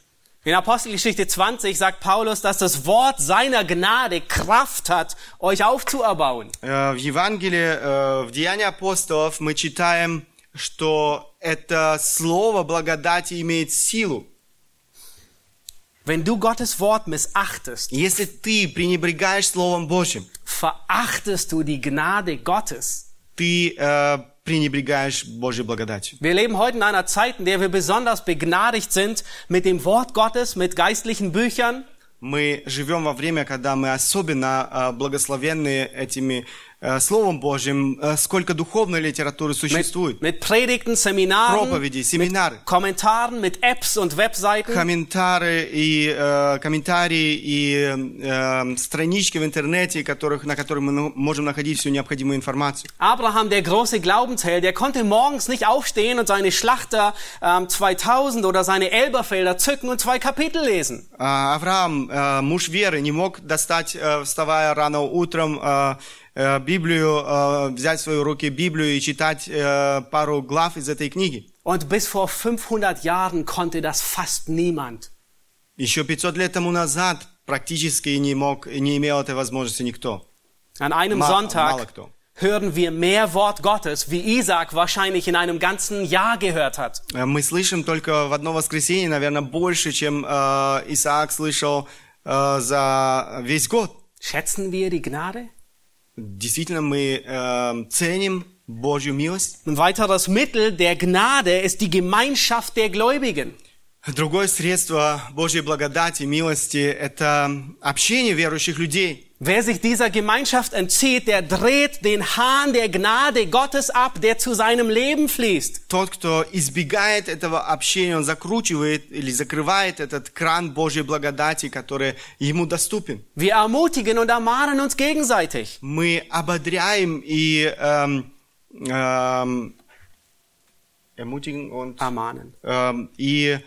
In Apostelgeschichte 20 sagt Paulus, dass das Wort seiner Gnade Kraft hat, euch aufzuerbauen. Э, В Евангелии, э, в Деянии апостолов мы читаем, что это слово благодати имеет силу. Wenn du Gottes Wort missachtest, Если ты пренебрегаешь Словом Божьим, verachtest du die Gnade Gottes. ты э, пренебрегаешь Божьей благодатью. Wir leben heute in einer Zeit, in der wir besonders begnadigt sind mit dem Wort Gottes, mit geistlichen Büchern. Мы живем во время, когда мы особенно э, благословенны этими э, Словом Божьим, э, сколько духовной литературы Mit, существует. mit Predigten, Seminaren, Проповеди, семинары, Kommentaren, mit Apps und Webseiten. комментары и э, комментарии и э, странички в интернете, которых, на которых мы ну- можем находить всю необходимую информацию. Abraham, der große Glaubensheld, der konnte morgens nicht aufstehen und seine Schlachter ähm, 2000 oder seine Elberfelder zücken und zwei Kapitel lesen. А, Авраам, э, муж веры, не мог достать, э, вставая рано утром, э, э, Библию, э, взять в свои руки Библию и читать э, пару глав из этой книги. Und bis vor 500 Jahren konnte das fast niemand. Еще 500 лет тому назад практически не мог, не имел этой возможности никто. An einem Ma- Sonntag мало кто. hören wir mehr Wort Gottes, wie Isaac wahrscheinlich in einem ganzen Jahr gehört hat. Э, Мы слышим только в одно воскресенье, наверное, больше, чем э, Исаак слышал э, за весь год. Schätzen wir die Gnade? Действительно, мы э, ценим Божью милость. Ein weiteres Mittel der Gnade ist die Gemeinschaft der Gläubigen. Другое средство Божьей благодати, милости – это общение верующих людей. Wer sich dieser Gemeinschaft entzieht, der dreht den Hahn der Gnade Gottes ab, der zu seinem Leben fließt. Тот, кто избегает этого общения, он закручивает или закрывает этот кран Божьей благодати, который ему доступен. Wir ermutigen und ermahnen uns gegenseitig. Мы ободряем и эм, эм, ermutigen und, Ermahnen. эм, и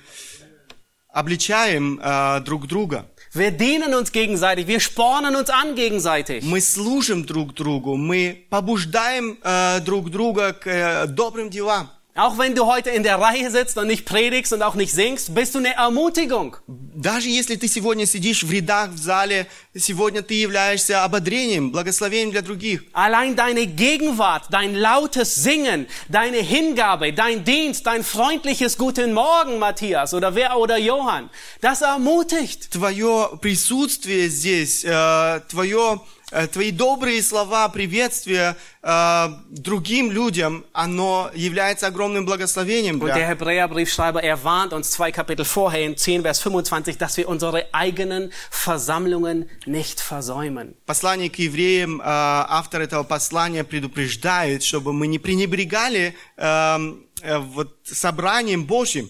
обличаем э, друг друга. Wir dienen uns gegenseitig, wir spornen uns an gegenseitig. Мы служим друг другу, мы побуждаем э, друг друга к э, добрым делам. Auch wenn du heute in der Reihe sitzt und nicht predigst und auch nicht singst, bist du eine Ermutigung. Даже если ты сегодня сидишь в рядах в зале, сегодня ты являешься ободрением, благословением для других. Allein deine Gegenwart, dein lautes Singen, deine Hingabe, dein Dienst, dein freundliches Guten Morgen, Matthias oder wer oder Johann, das ermutigt. Твое присутствие здесь, э, твое, э, твои добрые слова, приветствия э, другим людям, оно является огромным благословением. Und der Для... Hebräerbriefschreiber, er warnt uns zwei Kapitel vorher in 10, Vers 25, dass wir unsere eigenen Versammlungen nicht versäumen. Послание к евреям, э, автор этого послания предупреждает, чтобы мы не пренебрегали э, э, вот, собранием Божьим.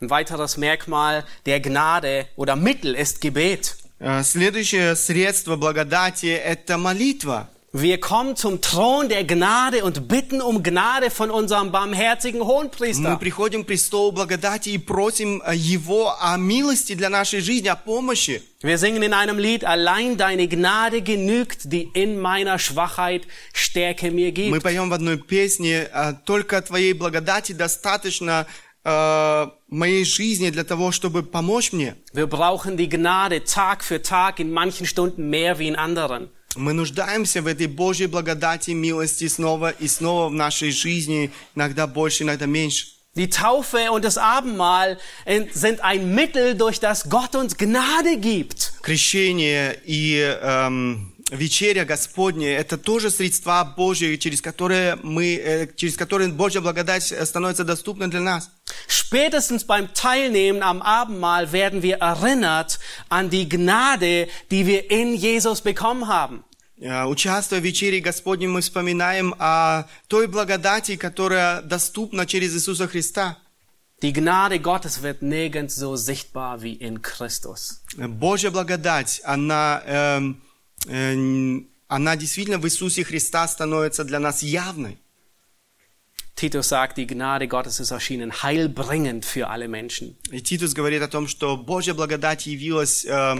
Ein weiteres Merkmal der Gnade oder Mittel ist Gebet. Э, Следующее средство благодати – это молитва. Wir kommen zum Thron der Gnade und bitten um Gnade von unserem barmherzigen Мы Hohenpriester. приходим к престолу благодати и просим э, Его о милости для нашей жизни, о помощи. Wir singen in einem Lied, allein deine Gnade genügt, die in meiner Schwachheit Stärke mir Мы gibt. поем в одной песне э, «Только Твоей благодати достаточно моей жизни для того, чтобы помочь мне». Wir brauchen die Gnade Tag für Tag, in manchen Stunden mehr wie in anderen. Мы нуждаемся в этой Божьей благодати, милости снова и снова в нашей жизни, иногда больше, иногда меньше. Die Taufe und das Abendmahl äh, sind ein Mittel, durch das Gott uns Gnade gibt. Крещение и эм, вечеря Господня – это тоже средства Божьи, через которые, мы, э, через которые Божья благодать становится доступна для нас. spätestens beim Teilnehmen am Abendmahl werden wir erinnert an die Gnade, die wir in Jesus bekommen haben. Э, Участвуя в вечере Господней, мы вспоминаем о той благодати, которая доступна через Иисуса Христа. Die Gnade Gottes wird nirgends so sichtbar wie in Christus. Божья благодать, она, э, она действительно в Иисусе Христа становится для нас явной. Titus sagt, die Gnade Gottes ist erschienen, heilbringend für alle Menschen. И Титус говорит о том, что Божья благодать явилась э,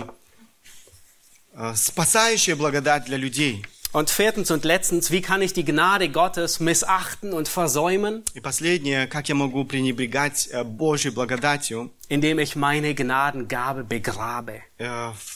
э, спасающая благодать для людей. Und viertens und letztens, wie kann ich die Gnade Gottes missachten und versäumen? И последнее, как я могу пренебрегать э, Божьей благодатью Indem ich meine Gnadengabe begrabe. э, в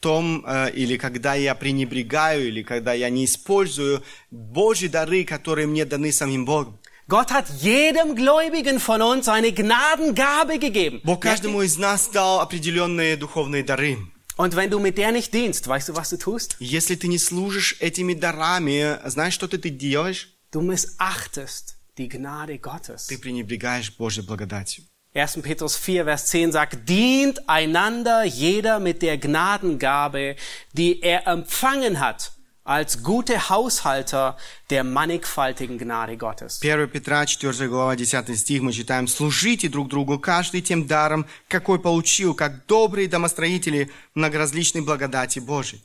том, э, или когда я пренебрегаю, или когда я не использую Божьи дары, которые мне даны самим Богом. Gott hat jedem Gläubigen von uns eine Gnadengabe gegeben. Бог каждому из нас дал определенные духовные дары. Und wenn du mit der nicht dienst, weißt du, was du tust? Если ты не служишь этими дарами, знаешь, что ты, ты делаешь? Du missachtest die Gnade Gottes. Ты пренебрегаешь Божьей благодатью. 1. Petrus 4, Vers 10 sagt, dient einander jeder mit der Gnadengabe, die er empfangen hat, als gute Haushalter der mannigfaltigen Gnade Gottes. 1 Петра, 4 глава, 10 стих, мы читаем, «Служите друг другу, каждый тем даром, какой получил, как добрые домостроители многоразличной благодати Божией».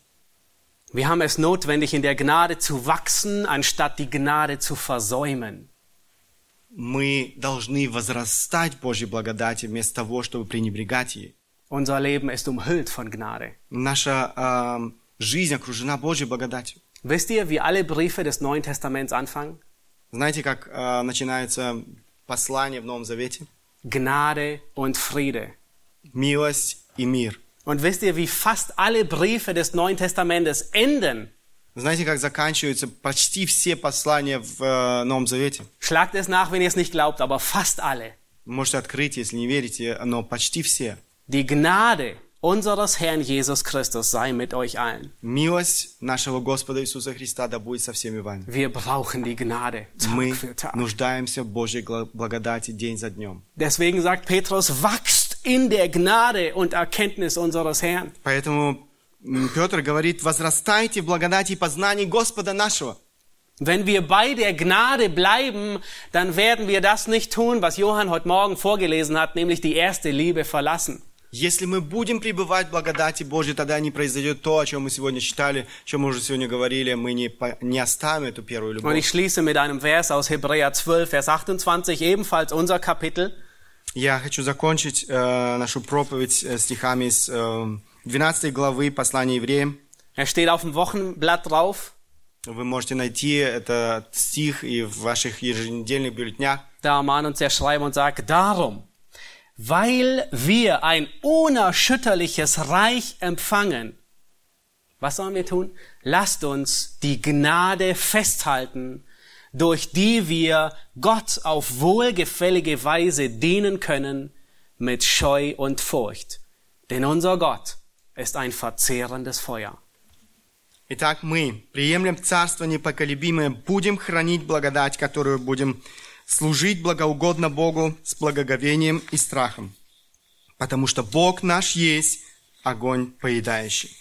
Wir haben es notwendig, in der Gnade zu wachsen, anstatt die Gnade zu versäumen. Мы должны возрастать Божьей благодати вместо того, чтобы пренебрегать ей. Unser Leben ist umhüllt von Gnade. Наша эм, жизнь окружена Божьей благодатью. Wisst ihr, wie alle Briefe des Neuen Testaments anfangen? Знаете, как э, начинается послание в Новом Завете? Gnade und Friede. Милость и мир. Und wisst ihr, wie fast alle Briefe des Neuen Testamentes enden? Знаете, как заканчиваются почти все послания в э, Новом Завете? Schlagt es nach, wenn ihr es nicht glaubt, aber fast alle. Можете открыть, если не верите, но почти все. Die Gnade unseres Herrn Jesus Christus sei mit euch allen. Милость нашего Господа Иисуса Христа да будет со всеми вами. Wir brauchen die Gnade Мы Tag für Tag. нуждаемся в Божьей благодати день за днем. Deswegen sagt Petrus, wachst in der Gnade und Erkenntnis unseres Herrn. Поэтому Петр говорит, возрастайте в благодати и познании Господа нашего. Wenn wir bei der Gnade bleiben, dann werden wir das nicht tun, was Johann heute Morgen vorgelesen hat, nämlich die erste Liebe verlassen. Если мы будем пребывать в благодати Божьей, тогда не произойдет то, о чем мы сегодня читали, о чем мы уже сегодня говорили, мы не, не оставим эту первую Und любовь. ich schließe mit einem Vers aus Hebräer 12, Vers 28, ebenfalls unser Kapitel. Я хочу закончить э, нашу проповедь э, стихами с э, 12 главы послания евреям. Er steht auf dem Wochenblatt drauf. Вы можете найти этот стих и в ваших еженедельных бюллетнях. Da ermahnt uns der Schreiber und sagt, darum, weil wir ein unerschütterliches Reich empfangen, was sollen wir tun? Lasst uns die Gnade festhalten, durch die wir Gott auf wohlgefällige Weise dienen können mit Scheu und Furcht. Denn unser Gott ist ein verzehrendes Feuer. Итак, мы приемлем царство непоколебимое, будем хранить благодать, которую будем служить благоугодно Богу с благоговением и страхом. Потому что Бог наш есть огонь поедающий.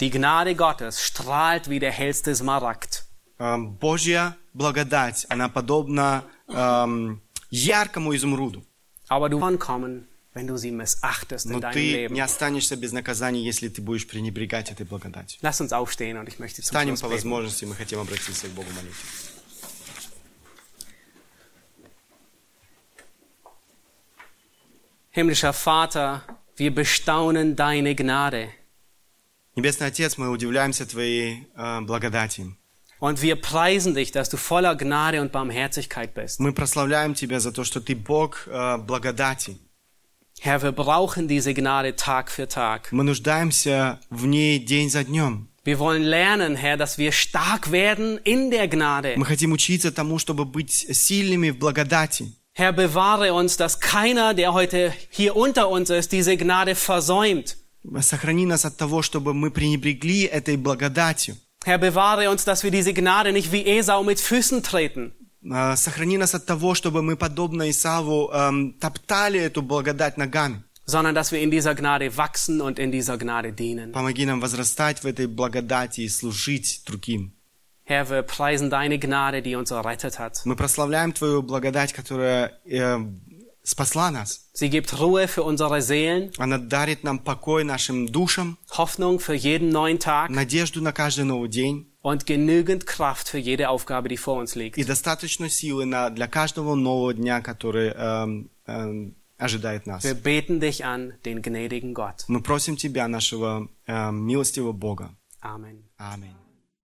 Die Gnade Gottes strahlt wie der hellste Smaragd. Эм, Божья благодать, она подобна эм, яркому изумруду. Aber du kommen, wenn du sie missachtest in Но deinem ты Leben. не останешься без наказания, если ты будешь пренебрегать этой благодатью. Lass uns aufstehen und ich möchte zum Встанем Schluss по beten. возможности, мы хотим обратиться к Богу молитве. Himmlischer Vater, wir bestaunen deine Gnade Небесный Отец, мы удивляемся Твоей э, благодати. und wir preisen dich, dass du voller Gnade und Barmherzigkeit bist. Мы прославляем Тебя за то, что Ты Бог э, благодати. Herr, wir brauchen diese Gnade Tag für Tag. Мы нуждаемся в ней день за днем. Wir wollen lernen, Herr, dass wir stark werden in der Gnade. Мы хотим учиться тому, чтобы быть сильными в благодати. Herr, bewahre uns, dass keiner, der heute hier unter uns ist, diese Gnade versäumt. Сохрани нас от того, чтобы мы пренебрегли этой благодатью. Herr, bewahre uns, dass wir diese Gnade nicht wie Esau mit Füßen treten. Э, Сохрани нас от того, чтобы мы, подобно Исаву, эм, топтали эту благодать ногами. sondern dass wir in dieser Gnade wachsen und in dieser Gnade dienen. Помоги нам возрастать в этой благодати и служить другим. Herr, wir preisen deine Gnade, die uns errettet hat. Мы прославляем Твою благодать, которая э, спасла нас. Sie gibt Ruhe für unsere Seelen, Она дарит нам покой нашим душам, Hoffnung für jeden neuen Tag надежду на каждый новый день und genügend Kraft für jede Aufgabe, die vor uns liegt. и достаточно силы на, для каждого нового дня, который эм, эм, ожидает нас. Wir beten dich an, den gnädigen Gott. Мы просим Тебя, нашего эм, милостивого Бога. Amen. Аминь.